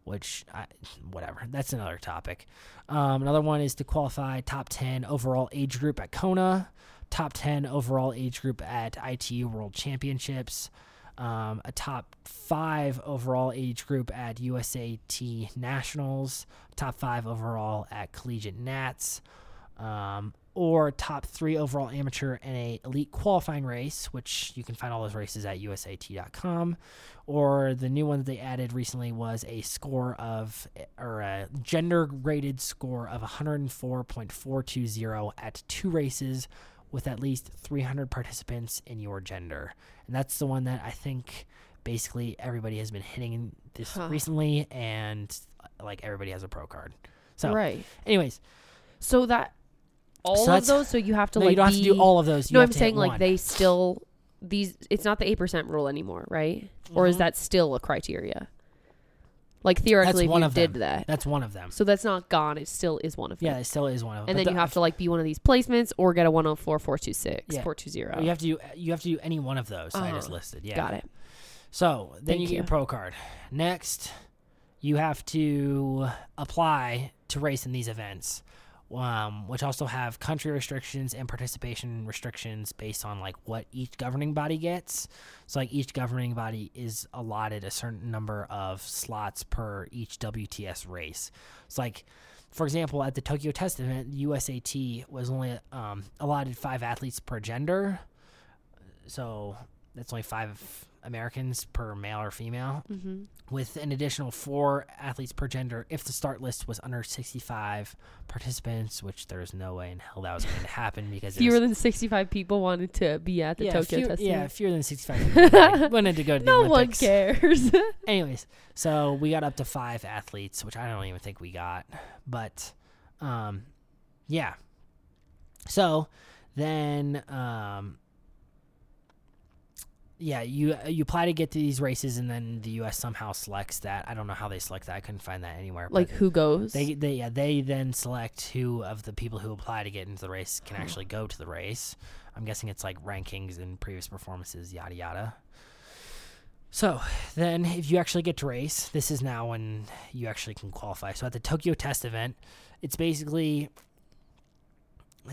Which, I, whatever. That's another topic. Um, another one is to qualify top 10 overall age group at Kona, top 10 overall age group at ITU World Championships, um, a top five overall age group at USAT Nationals, top five overall at Collegiate Nats, um, or top three overall amateur in a elite qualifying race, which you can find all those races at USAT.com. Or the new one that they added recently was a score of, or a gender rated score of 104.420 at two races with at least 300 participants in your gender. And that's the one that I think basically everybody has been hitting this Huh. recently, and like everybody has a pro card. So, right. anyways, So that all So of those. So you have to no, like you don't have to do all of those. You no, I'm saying like one. they still these. It's not the eight percent rule anymore, right? Or is Mhm. that still a criteria? Like theoretically, if one you did them. that, That's one of them. so that's not gone. It still is one of them. Yeah, it still is one of them. and But then the- you have to like be one of these placements or get a 104 426 Yeah. 420 You have to do. You have to do any one of those I just Uh-huh. listed. Yeah. got it So then Thank you get your you. pro card. Next, you have to apply to race in these events, um, which also have country restrictions and participation restrictions based on like what each governing body gets. So like each governing body is allotted a certain number of slots per each WTS race. It's like. For example, at the Tokyo Test event, USAT was only um, allotted five athletes per gender, so that's only five Americans per male or female, mm-hmm. with an additional four athletes per gender if the start list was under 65 participants, which there's no way in hell that was going to happen because fewer there's- than 65 people wanted to be at the yeah, tokyo few- test yeah, fewer than 65 people like, wanted to go to the no one cares Anyways, so we got up to five athletes, which I don't even think we got, but um, yeah. So then, um, yeah, you uh, you apply to get to these races, and then the U.S. somehow selects that. I don't know how they select that. I couldn't find that anywhere. like who goes they they yeah they then select who of the people who apply to get into the race can actually go to the race. I'm guessing it's like rankings and previous performances, yada yada. So then, if you actually get to race, this is now when you actually can qualify. So at the Tokyo Test event, it's basically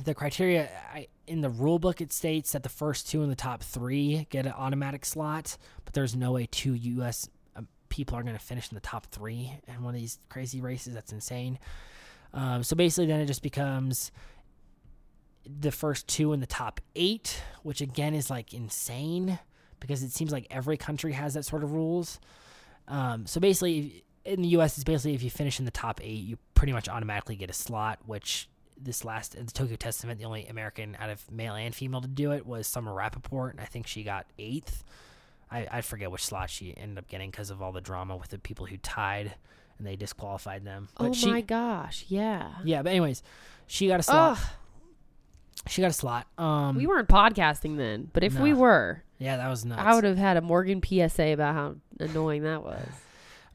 the criteria I, in the rule book it states that the first two in the top three get an automatic slot, but there's no way two U.S. um, people are going to finish in the top three in one of these crazy races. That's insane. Um, so basically, then it just becomes the first two in the top eight, which again is like insane because it seems like every country has that sort of rules. Um, so basically, in the U.S., it's basically if you finish in the top eight, you pretty much automatically get a slot. Which this last the Tokyo Test event, the only American out of male and female to do it was Summer Rappaport, and I think she got eighth. I, I forget which slot she ended up getting because of all the drama with the people who tied and they disqualified them. oh she, my gosh, yeah. Yeah, but anyways, she got a slot. Ugh, She got a slot. Um, we weren't podcasting then, but if we were, yeah, that was nuts. I would have had a Morgan PSA about how annoying that was.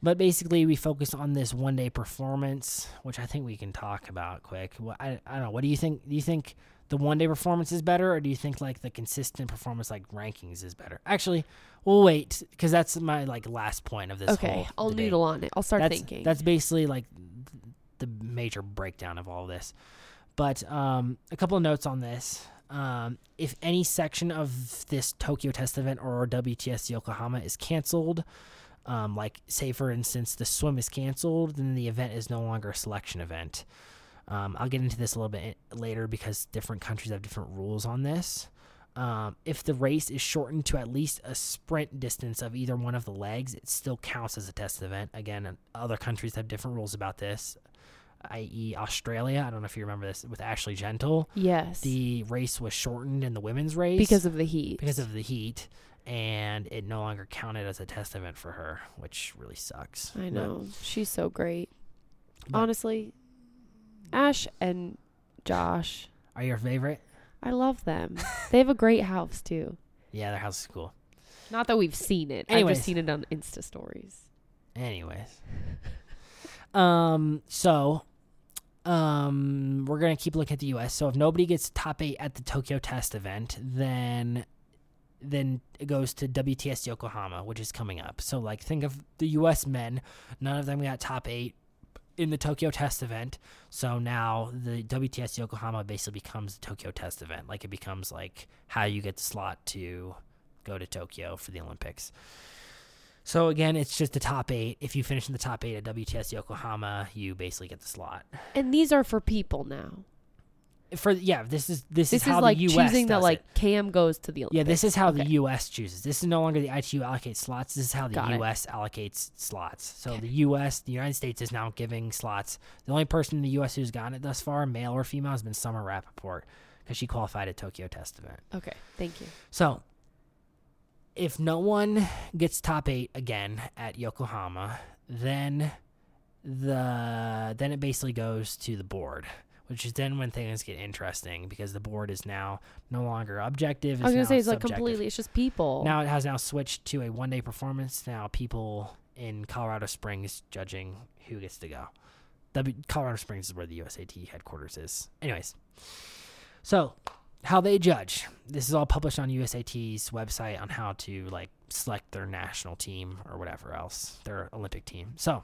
But basically, we focus on this one day performance, which I think we can talk about quick. What I, I don't know. What do you think? Do you think the one day performance is better, or do you think like the consistent performance, like rankings, is better? Actually, we'll wait because that's my like last point of this. Okay, I'll debate. noodle on it. I'll start that's, thinking. That's basically like the major breakdown of all this. But um, a couple of notes on this. Um, if any section of this Tokyo Test event or WTS Yokohama is canceled, um, like say for instance the swim is canceled, then the event is no longer a selection event. Um, I'll get into this a little bit later because different countries have different rules on this. Um, if the race is shortened to at least a sprint distance of either one of the legs, it still counts as a test event. Again, other countries have different rules about this, i.e., Australia. I don't know if you remember this with Ashley Gentle. yes, The race was shortened in the women's race because of the heat. because of the heat, and it no longer counted as a test event for her, which really sucks. I But- know she's so great. but Honestly, Ash and Josh, are your favorite? I love them. they have a great house too. Yeah, their house is cool. Not that we've seen it. I've just seen it on Insta stories. Anyways. um, so um we're gonna keep looking at the US. So if nobody gets top eight at the Tokyo test event, then then it goes to WTS Yokohama, which is coming up. So like think of the US men, none of them got top eight in the Tokyo test event. So now the WTS Yokohama basically becomes the Tokyo test event. Like it becomes like how you get the slot to go to Tokyo for the Olympics. So again, it's just the top eight. If you finish in the top eight at WTS Yokohama, you basically get the slot. And these are for people now. For yeah, this is this, This is how is like the US choosing that like it. Cam goes to the Olympics. Yeah, this is how the U.S. chooses. This is no longer the ITU allocates slots. This is how the Got it. U.S. allocates slots. So Okay. the U.S., the United States, is now giving slots. The only person in the U.S. who's gotten it thus far, male or female, has been Summer Rappaport because she qualified at Tokyo Test event. Okay, thank you. So, if no one gets top eight again at Yokohama, then the then it basically goes to the board, which is then when things get interesting because the board is now no longer objective. I was gonna say it's like completely. It's just people. Now it has now switched to a one day performance. Now people in Colorado Springs judging who gets to go. W Colorado Springs is where the USAT headquarters is. Anyways, so how they judge. This is all published on USAT's website on how to like select their national team or whatever else, their Olympic team. So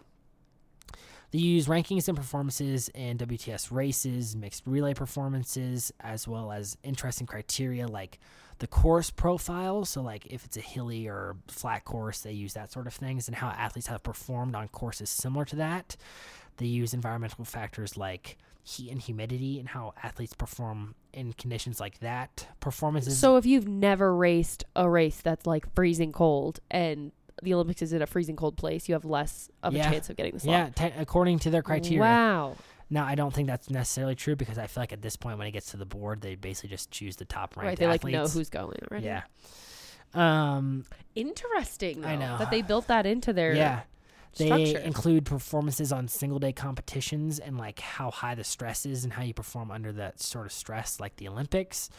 they use rankings and performances in WTS races, mixed relay performances, as well as interesting criteria like the course profile. So, like if it's a hilly or flat course, they use that sort of things, and how athletes have performed on courses similar to that. They use environmental factors like heat and humidity and how athletes perform in conditions like that. Performances. so if you've never raced a race that's like freezing cold and the Olympics is in a freezing cold place, you have less of Yeah. a chance of getting the slot. yeah, te- according to their criteria. Wow. Now, I don't think that's necessarily true because I feel like at this point, when it gets to the board, they basically just choose the top ranked Right. They like know who's going already. Yeah. Um. Interesting. Though, I know. that they built that into their Yeah. They structure. include performances on single day competitions and like how high the stress is and how you perform under that sort of stress, like the Olympics.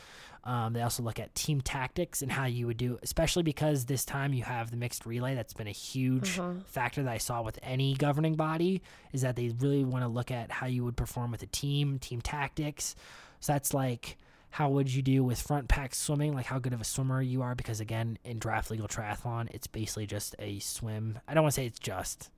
Um, they also look at team tactics and how you would do, especially because this time you have the mixed relay. That's been a huge Uh-huh. factor that I saw with any governing body is that they really want to look at how you would perform with a team, team tactics. So that's like how would you do with front pack swimming, like how good of a swimmer you are, because again, in draft legal triathlon, it's basically just a swim. I don't want to say it's just.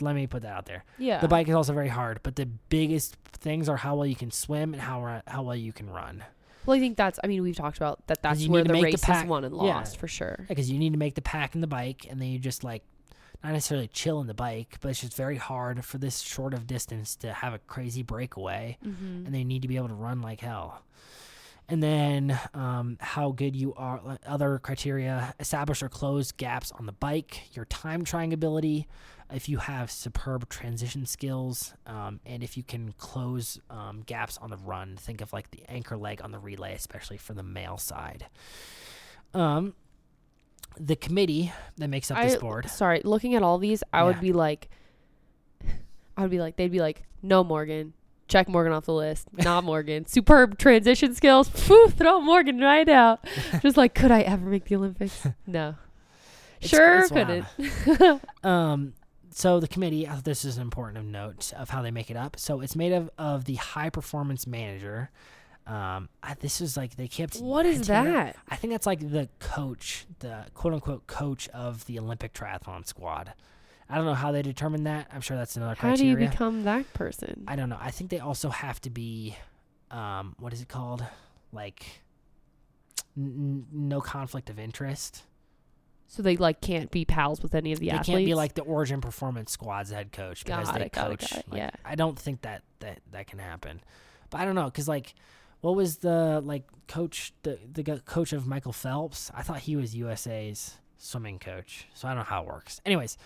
let me put that out there. Yeah. The bike is also very hard, but the biggest things are how well you can swim and how how well you can run. Well, I think that's. I mean, we've talked about that. That's you where need to the make the race pack- is won and yeah. lost for sure. Because you need to make the pack and the bike, and then you just like not necessarily chill in the bike, but it's just very hard for this short of distance to have a crazy breakaway, Mm-hmm. and they need to be able to run like hell. And then um, how good you are. Other criteria: establish or close gaps on the bike, your time trying ability, if you have superb transition skills, um, and if you can close um, gaps on the run. Think of like the anchor leg on the relay, especially for the male side. Um, the committee that makes up I, this board. Sorry, looking at all these, I Yeah. would be like, I would be like, they'd be like, no Morgan, check Morgan off the list. Not Morgan. Superb transition skills. Phew, throw Morgan right out. Just like, could I ever make the Olympics? No. It's- sure it's couldn't. Um, so the committee, I this is important of note of how they make it up. So it's made of, of the high performance manager. Um, I, this is like they kept. what is that? I think that's like the coach, the quote unquote coach of the Olympic triathlon squad. I don't know how they determine that. I'm sure that's another How do you become that person? I don't know. I think they also have to be, um, what is it called? Like, n- no conflict of interest. so they like can't be pals with any of the they athletes. can't be like the Origin Performance Squad's head coach because Got they it, got it, coach. got it, like, yeah. I don't think that that that can happen. But I don't know because like, what was the like coach the the coach of Michael Phelps? I thought he was USA's swimming coach, so I don't know how it works. Anyways,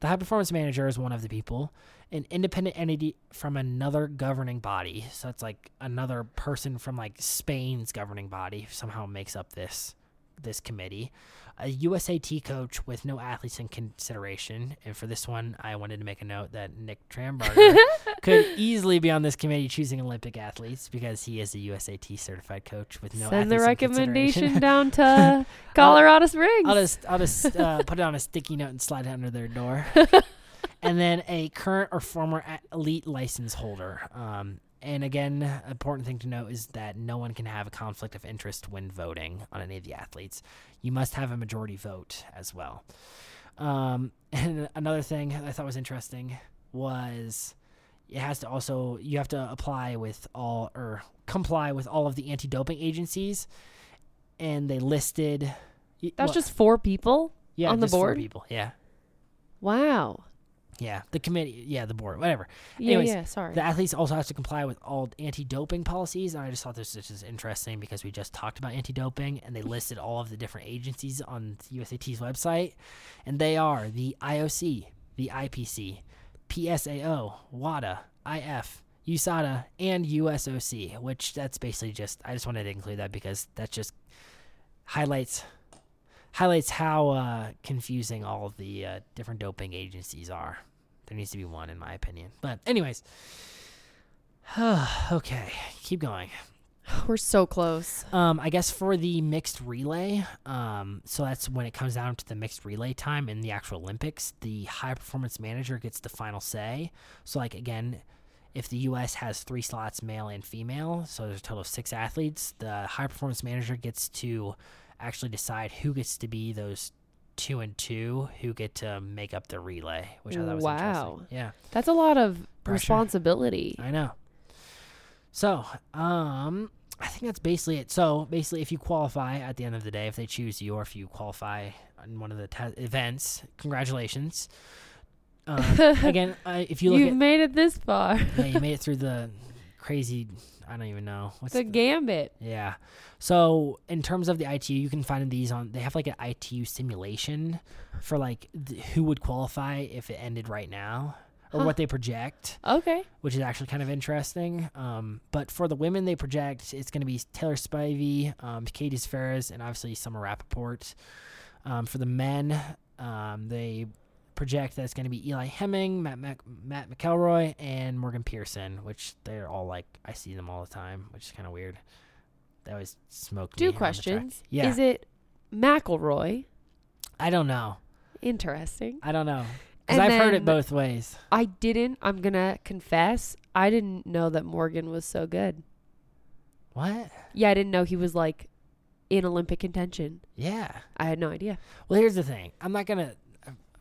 the high performance manager is one of the people. An independent entity from another governing body, so it's like another person from like Spain's governing body somehow makes up this this committee. A USAT coach with no athletes in consideration, and for this one, I wanted to make a note that Nick Trambarger could easily be on this committee choosing Olympic athletes because he is a USAT certified coach with no Send the recommendation down to Colorado Springs. I'll just I'll just uh, put it on a sticky note and slide it under their door. and then a current or former elite license holder. Um, and again, important thing to note is that no one can have a conflict of interest when voting on any of the athletes. You must have a majority vote as well. Um, and another thing I thought was interesting was it has to also you have to apply with all or comply with all of the anti-doping agencies, and they listed. That's well, just four people. yeah, on the just four board? people. Yeah, Wow. Yeah, the committee. Yeah, the board. Whatever. Yeah, Anyways, yeah. Sorry. The athletes also have to comply with all anti-doping policies, and I just thought this was just interesting because we just talked about anti-doping, and they listed all of the different agencies on USAT's website, and they are the IOC, the IPC, PSAO, WADA, IF, USADA, and USOC. Which that's basically just I just wanted to include that because that just highlights highlights how uh, confusing all of the uh, different doping agencies are. There needs to be one, in my opinion. But, anyways, okay, keep going. We're so close. Um, I guess for the mixed relay, um, so that's when it comes down to the mixed relay time in the actual Olympics. The high performance manager gets the final say. So, like again, if the U.S. has three slots, male and female, so there's a total of six athletes, the high performance manager gets to actually decide who gets to be those two and two who get to make up the relay, which I thought was Wow. interesting. Yeah. That's a lot of Pressure. responsibility. I know. So, um, I think that's basically it. So, basically, if you qualify at the end of the day, if they choose you, or if you qualify in one of the te- events, congratulations. Um, again, uh, if you look You've at, made it this far. yeah, you made it through the crazy. I don't even know what's the gambit. yeah. So in terms of the ITU, you can find these on. They have like an ITU simulation for like th- who would qualify if it ended right now, or Huh. what they project Okay. which is actually kind of interesting. Um, but for the women, they project it's going to be Taylor Spivey, um, Katie Ferris, and obviously Summer Rappaport. Um, for the men, um, they project that it's going to be Eli Hemming, Matt, Mac- Matt McElroy, and Morgan Pearson, which they're all like, I see them all the time, which is kind of weird. They always smoke. Two questions. Yeah. Is it McElroy? I don't know. Interesting. I don't know. Because I've heard it both ways. I didn't. I'm gonna confess. I didn't know that Morgan was so good. What? Yeah, I didn't know he was like in Olympic contention. Yeah. I had no idea. Well, here's the thing. I'm not gonna.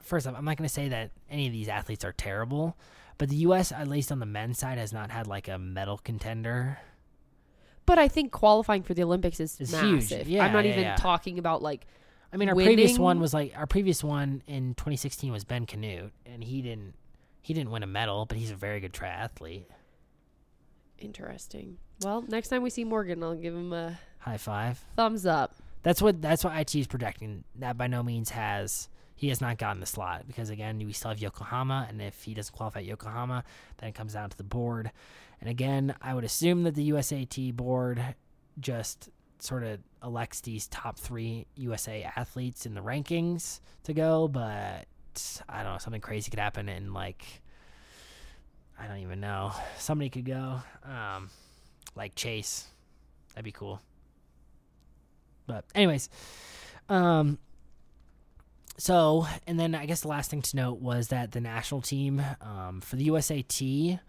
First off, I'm not going to say that any of these athletes are terrible, but the U.S. at least on the men's side has not had like a medal contender. But I think qualifying for the Olympics is It's huge. massive. Yeah, I'm not yeah, even yeah. talking about like I mean, our previous one was like our previous one in 2016 was Ben Kanute, and he didn't he didn't win a medal, but he's a very good triathlete. interesting. Well, next time we see Morgan, I'll give him a High five. thumbs up. That's what that's what IT is projecting. That by no means has he has not gotten the slot because again we still have Yokohama, and if he doesn't qualify at Yokohama, then it comes down to the board. And again, I would assume that the USAT board just sort of elects these top three USA athletes in the rankings to go, but I don't know something crazy could happen and like I don't even know somebody could go um, like Chase. That'd be cool. But anyways, um, so and then I guess the last thing to note was that the national team um, for the USAT,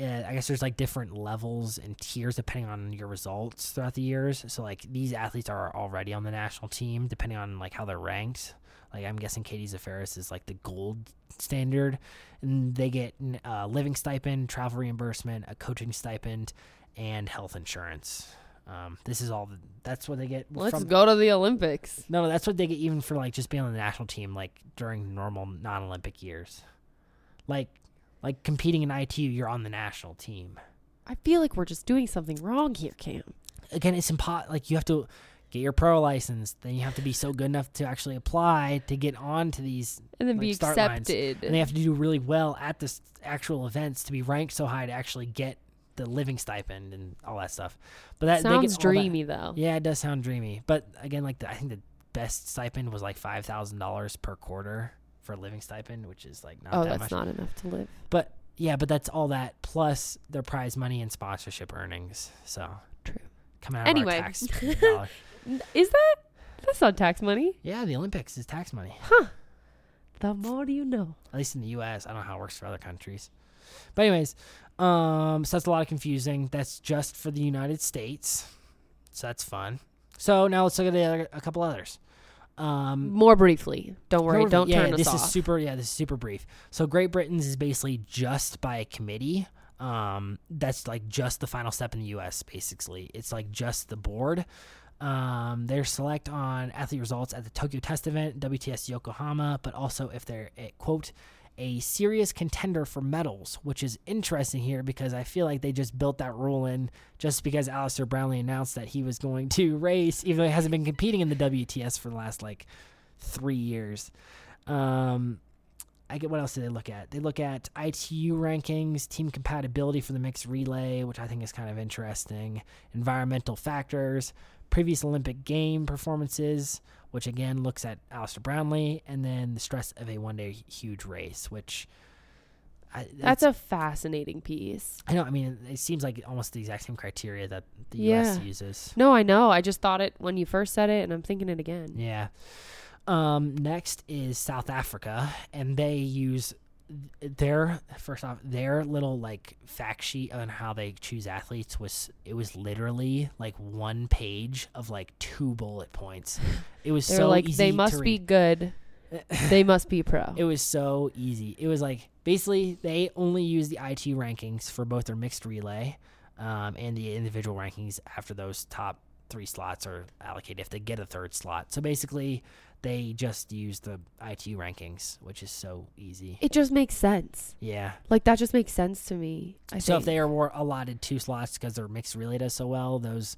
uh, I guess there's like different levels and tiers depending on your results throughout the years. So like these athletes are already on the national team depending on like how they're ranked. Like I'm guessing Katie Zaferes is like the gold standard, and they get a living stipend, travel reimbursement, a coaching stipend, and health insurance. Um, this is all. The, that's what they get. Let's from, go to the Olympics. No, that's what they get even for like just being on the national team, like during normal non-Olympic years. Like, like competing in ITU, you're on the national team. I feel like we're just doing something wrong here, Cam. Again, it's impo- Like you have to get your pro license, then you have to be so good enough to actually apply to get on to these, And then Like be start lines. accepted. and they have to do really well at the actual events to be ranked so high to actually get the living stipend and all that stuff. But that Sounds all that- dreamy though. Yeah, it does sound dreamy. But again, like the, I think the best stipend was like five thousand dollars per quarter for a living stipend, which is like not oh, that that's much. not enough to live. But yeah, but that's all that plus their prize money and sponsorship earnings. So True. coming out Anyway. of our tax. Is that? That's not tax money. Yeah, the Olympics is tax money. Huh. The more you know. At least in the U.S. I don't know how it works for other countries. But anyways, um, so that's a lot of confusing. That's just for the United States. So that's fun. So now let's look at the other, a couple others. Um, More briefly. Don't worry. Don't yeah, turn us this off. is super. Yeah, this is super brief. So Great Britain's is basically just by a committee. Um, that's like just the final step in the U.S. Basically, it's like just the board. Um, they're select on athlete results at the Tokyo Test event, WTS Yokohama, but also if they're a, quote a serious contender for medals, which is interesting here because I feel like they just built that rule in just because Alistair Brownlee announced that he was going to race, even though he hasn't been competing in the WTS for the last like three years. Um, I get what else do they look at? They look at ITU rankings, team compatibility for the mixed relay, which I think is kind of interesting, environmental factors, previous Olympic game performances, which again looks at Alistair Brownlee, and then the stress of a one day huge race, which I, That's a fascinating piece. I know. I mean, it seems like almost the exact same criteria that the Yeah. U.S. uses. No, I know. I just thought it when you first said it, and I'm thinking it again. Yeah. Um, next is South Africa, and they use their first off their little like fact sheet on how they choose athletes was it was literally like one page of like two bullet points. It was so like, easy they must be good. they must be pro. It was so easy. It was like basically they only use the IT rankings for both their mixed relay um, and the individual rankings after those top three slots are allocated if they get a third slot. So basically, they just use the ITU rankings, which is so easy. it just makes sense. Yeah. Like that just makes sense to me. I so think. if they are allotted two slots because their mixed relay does so well, those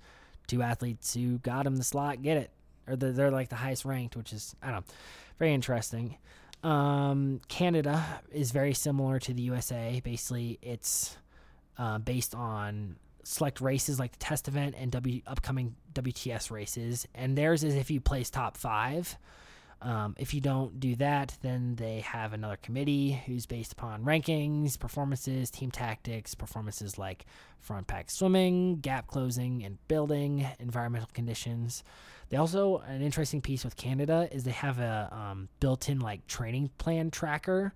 two athletes who got them the slot get it, or they're, they're like the highest ranked, which is I don't know, very interesting. Um, Canada is very similar to the USA. Basically, it's uh, based on select races like the test event and W upcoming WTS races, and theirs is if you place top five. Um, if you don't do that, then they have another committee who's based upon rankings, performances, team tactics, performances like front pack swimming, gap closing and building, environmental conditions. They also an interesting piece with Canada is they have a um, built-in like training plan tracker,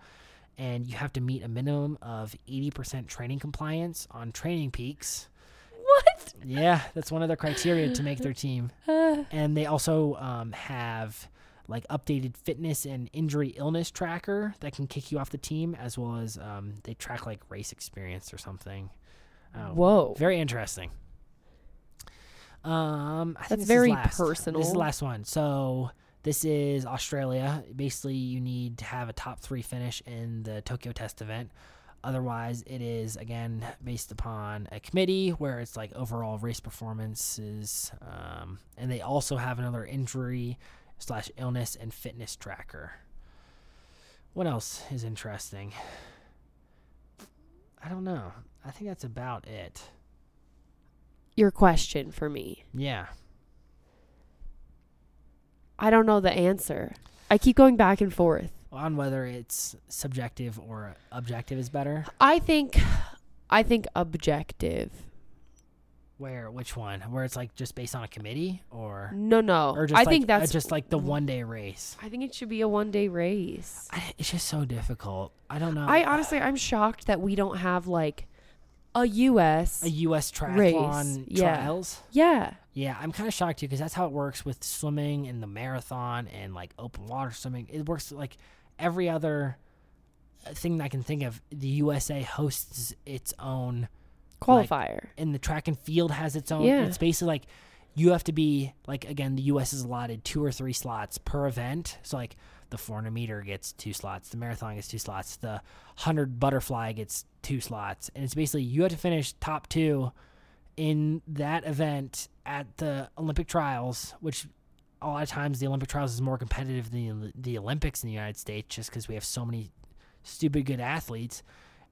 and you have to meet a minimum of eighty percent training compliance on TrainingPeaks. What? Yeah, that's one of their criteria to make their team Uh, and they also um, have like updated fitness and injury illness tracker that can kick you off the team, as well as um, they track like race experience or something. Oh, Whoa. very interesting. Um, I That's very last. This is the last one. So this is Australia. Basically, you need to have a top three finish in the Tokyo Test event. Otherwise, it is again based upon a committee where it's like overall race performances, um, and they also have another injury slash illness and fitness tracker. What else is interesting? I don't know. I think that's about it. Your question for me. Yeah. I don't know the answer. I keep going back and forth. On whether it's subjective or objective is better. I think I think objective. Where which one? Where it's like just based on a committee or No, no. or just I like, think uh, that's just like the one day race. I think it should be a one day race. I, it's just so difficult. I don't know. I honestly I'm shocked that we don't have like a US a U.S. triathlon yeah. trials. Yeah. Yeah, I'm kind of shocked too because that's how it works with swimming and the marathon and like open water swimming. It works like every other uh, thing I can think of. The USA hosts its own Qualifier. and the track and field has its own. Yeah. It's basically like you have to be like again the U.S. is allotted two or three slots per event. So like the 400 meter gets two slots, the marathon gets two slots, the 100 butterfly gets two slots, and it's basically you have to finish top two in that event at the Olympic trials, which a lot of times the Olympic trials is more competitive than the, the Olympics in the United States, just because we have so many stupid good athletes,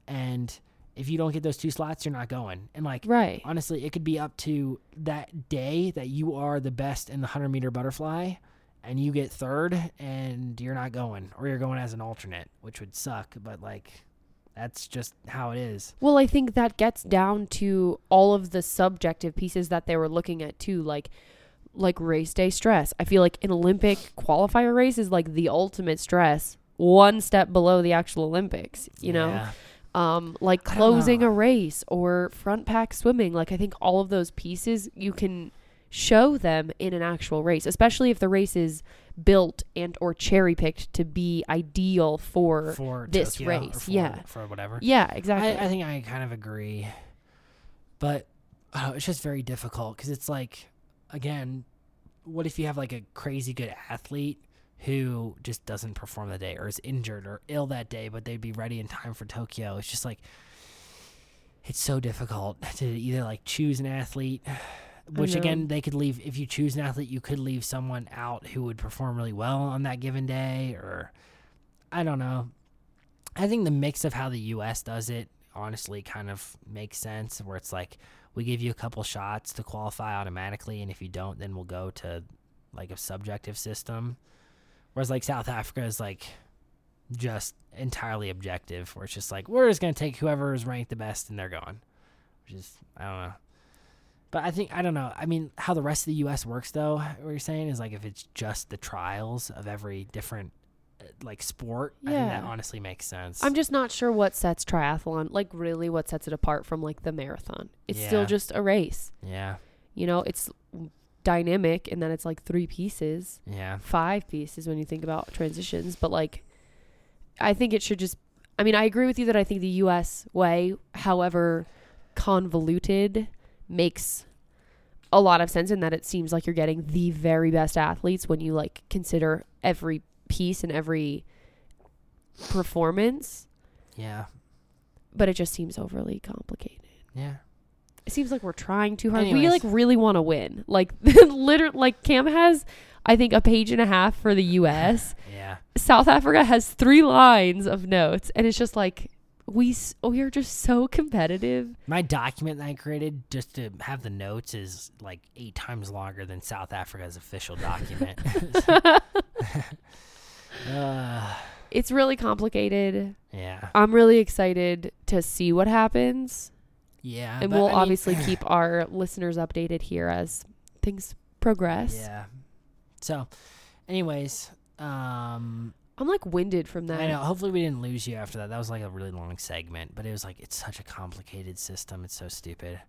and if you don't get those two slots, you're not going. And like right. honestly, it could be up to that day that you are the best in the 100 meter butterfly and you get third and you're not going or you're going as an alternate, which would suck, but like that's just how it is. Well, I think that gets down to all of the subjective pieces that they were looking at too, like like race day stress. I feel like an Olympic qualifier race is like the ultimate stress, one step below the actual Olympics, you know? Yeah. Um like closing a race or front pack swimming. Like I think all of those pieces you can show them in an actual race, especially if the race is built and or cherry picked to be ideal for, for this Tokyo race, for, yeah. for whatever. Yeah, exactly. I, I think I kind of agree, but uh, it's just very difficult because it's like, again, what if you have like a crazy good athlete who just doesn't perform that day or is injured or ill that day, but they'd be ready in time for Tokyo? It's just like it's so difficult to either like choose an athlete. Which again, they could leave. If you choose an athlete, you could leave someone out who would perform really well on that given day, or I don't know. I think the mix of how the U.S. does it honestly kind of makes sense. Where it's like we give you a couple shots to qualify automatically, and if you don't, then we'll go to like a subjective system. Whereas like South Africa is like just entirely objective, where it's just like we're just gonna take whoever is ranked the best and they're gone. Which is I don't know. But I think I don't know. I mean, how the rest of the U.S. works, though. What you're saying is like if it's just the trials of every different like sport. I think that honestly makes sense. I'm just not sure what sets triathlon, like really what sets it apart from like the marathon. It's Yeah. still just a race. yeah, You know, it's dynamic and then it's like three pieces, yeah, five pieces when you think about transitions. But like, I think it should just, I mean, I agree with you that I think the US way, however convoluted, makes a lot of sense in that it seems like you're getting the very best athletes when you like consider every piece and every performance. yeah, but it just seems overly complicated. yeah. It seems like we're trying too hard. We like really want to win. Like literally, like Cam has, I think, a page and a half for the U.S. Yeah, South Africa has three lines of notes, and it's just like we s- we are just so competitive. my document that I created just to have the notes is like eight times longer than South Africa's official document. uh, It's really complicated. yeah, I'm really excited to see what happens, yeah, and we'll I mean- obviously keep our listeners updated here as things progress. Yeah. So, anyways, um, I'm like winded from that. I know. Hopefully, we didn't lose you after that. That was like a really long segment, but it was like it's such a complicated system. It's so stupid.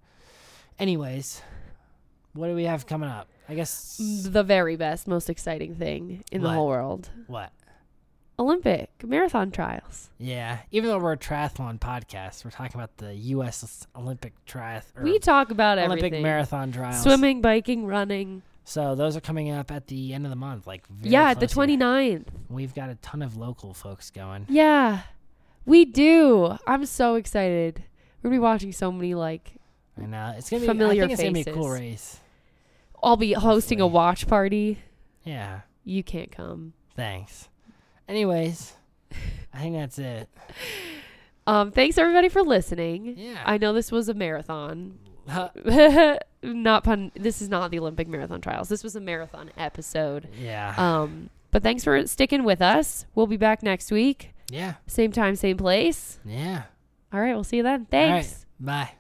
Anyways, what do we have coming up? I guess The very best, most exciting thing in the whole world. what? Olympic marathon trials. Yeah, even though we're a triathlon podcast, we're talking about the U.S. Olympic triath or We talk about Olympic everything. marathon trials. Swimming, biking, running. So those are coming up at the end of the month, like very yeah, the close here. 29th. We've got a ton of local folks going. Yeah, we do. I'm so excited. We're gonna be watching so many like. I know it's gonna be. Familiar I think it's gonna be a cool race. I'll be hosting a watch party. Yeah. You can't come. Thanks. Anyways, I think that's it. Um, thanks everybody for listening. Yeah. I know this was a marathon. not pun. This is not the Olympic marathon trials. This was a marathon episode. yeah. Um, but thanks for sticking with us. We'll be back next week, yeah. same time, same place. Yeah. All right, we'll see you then. Right. Thanks. Bye.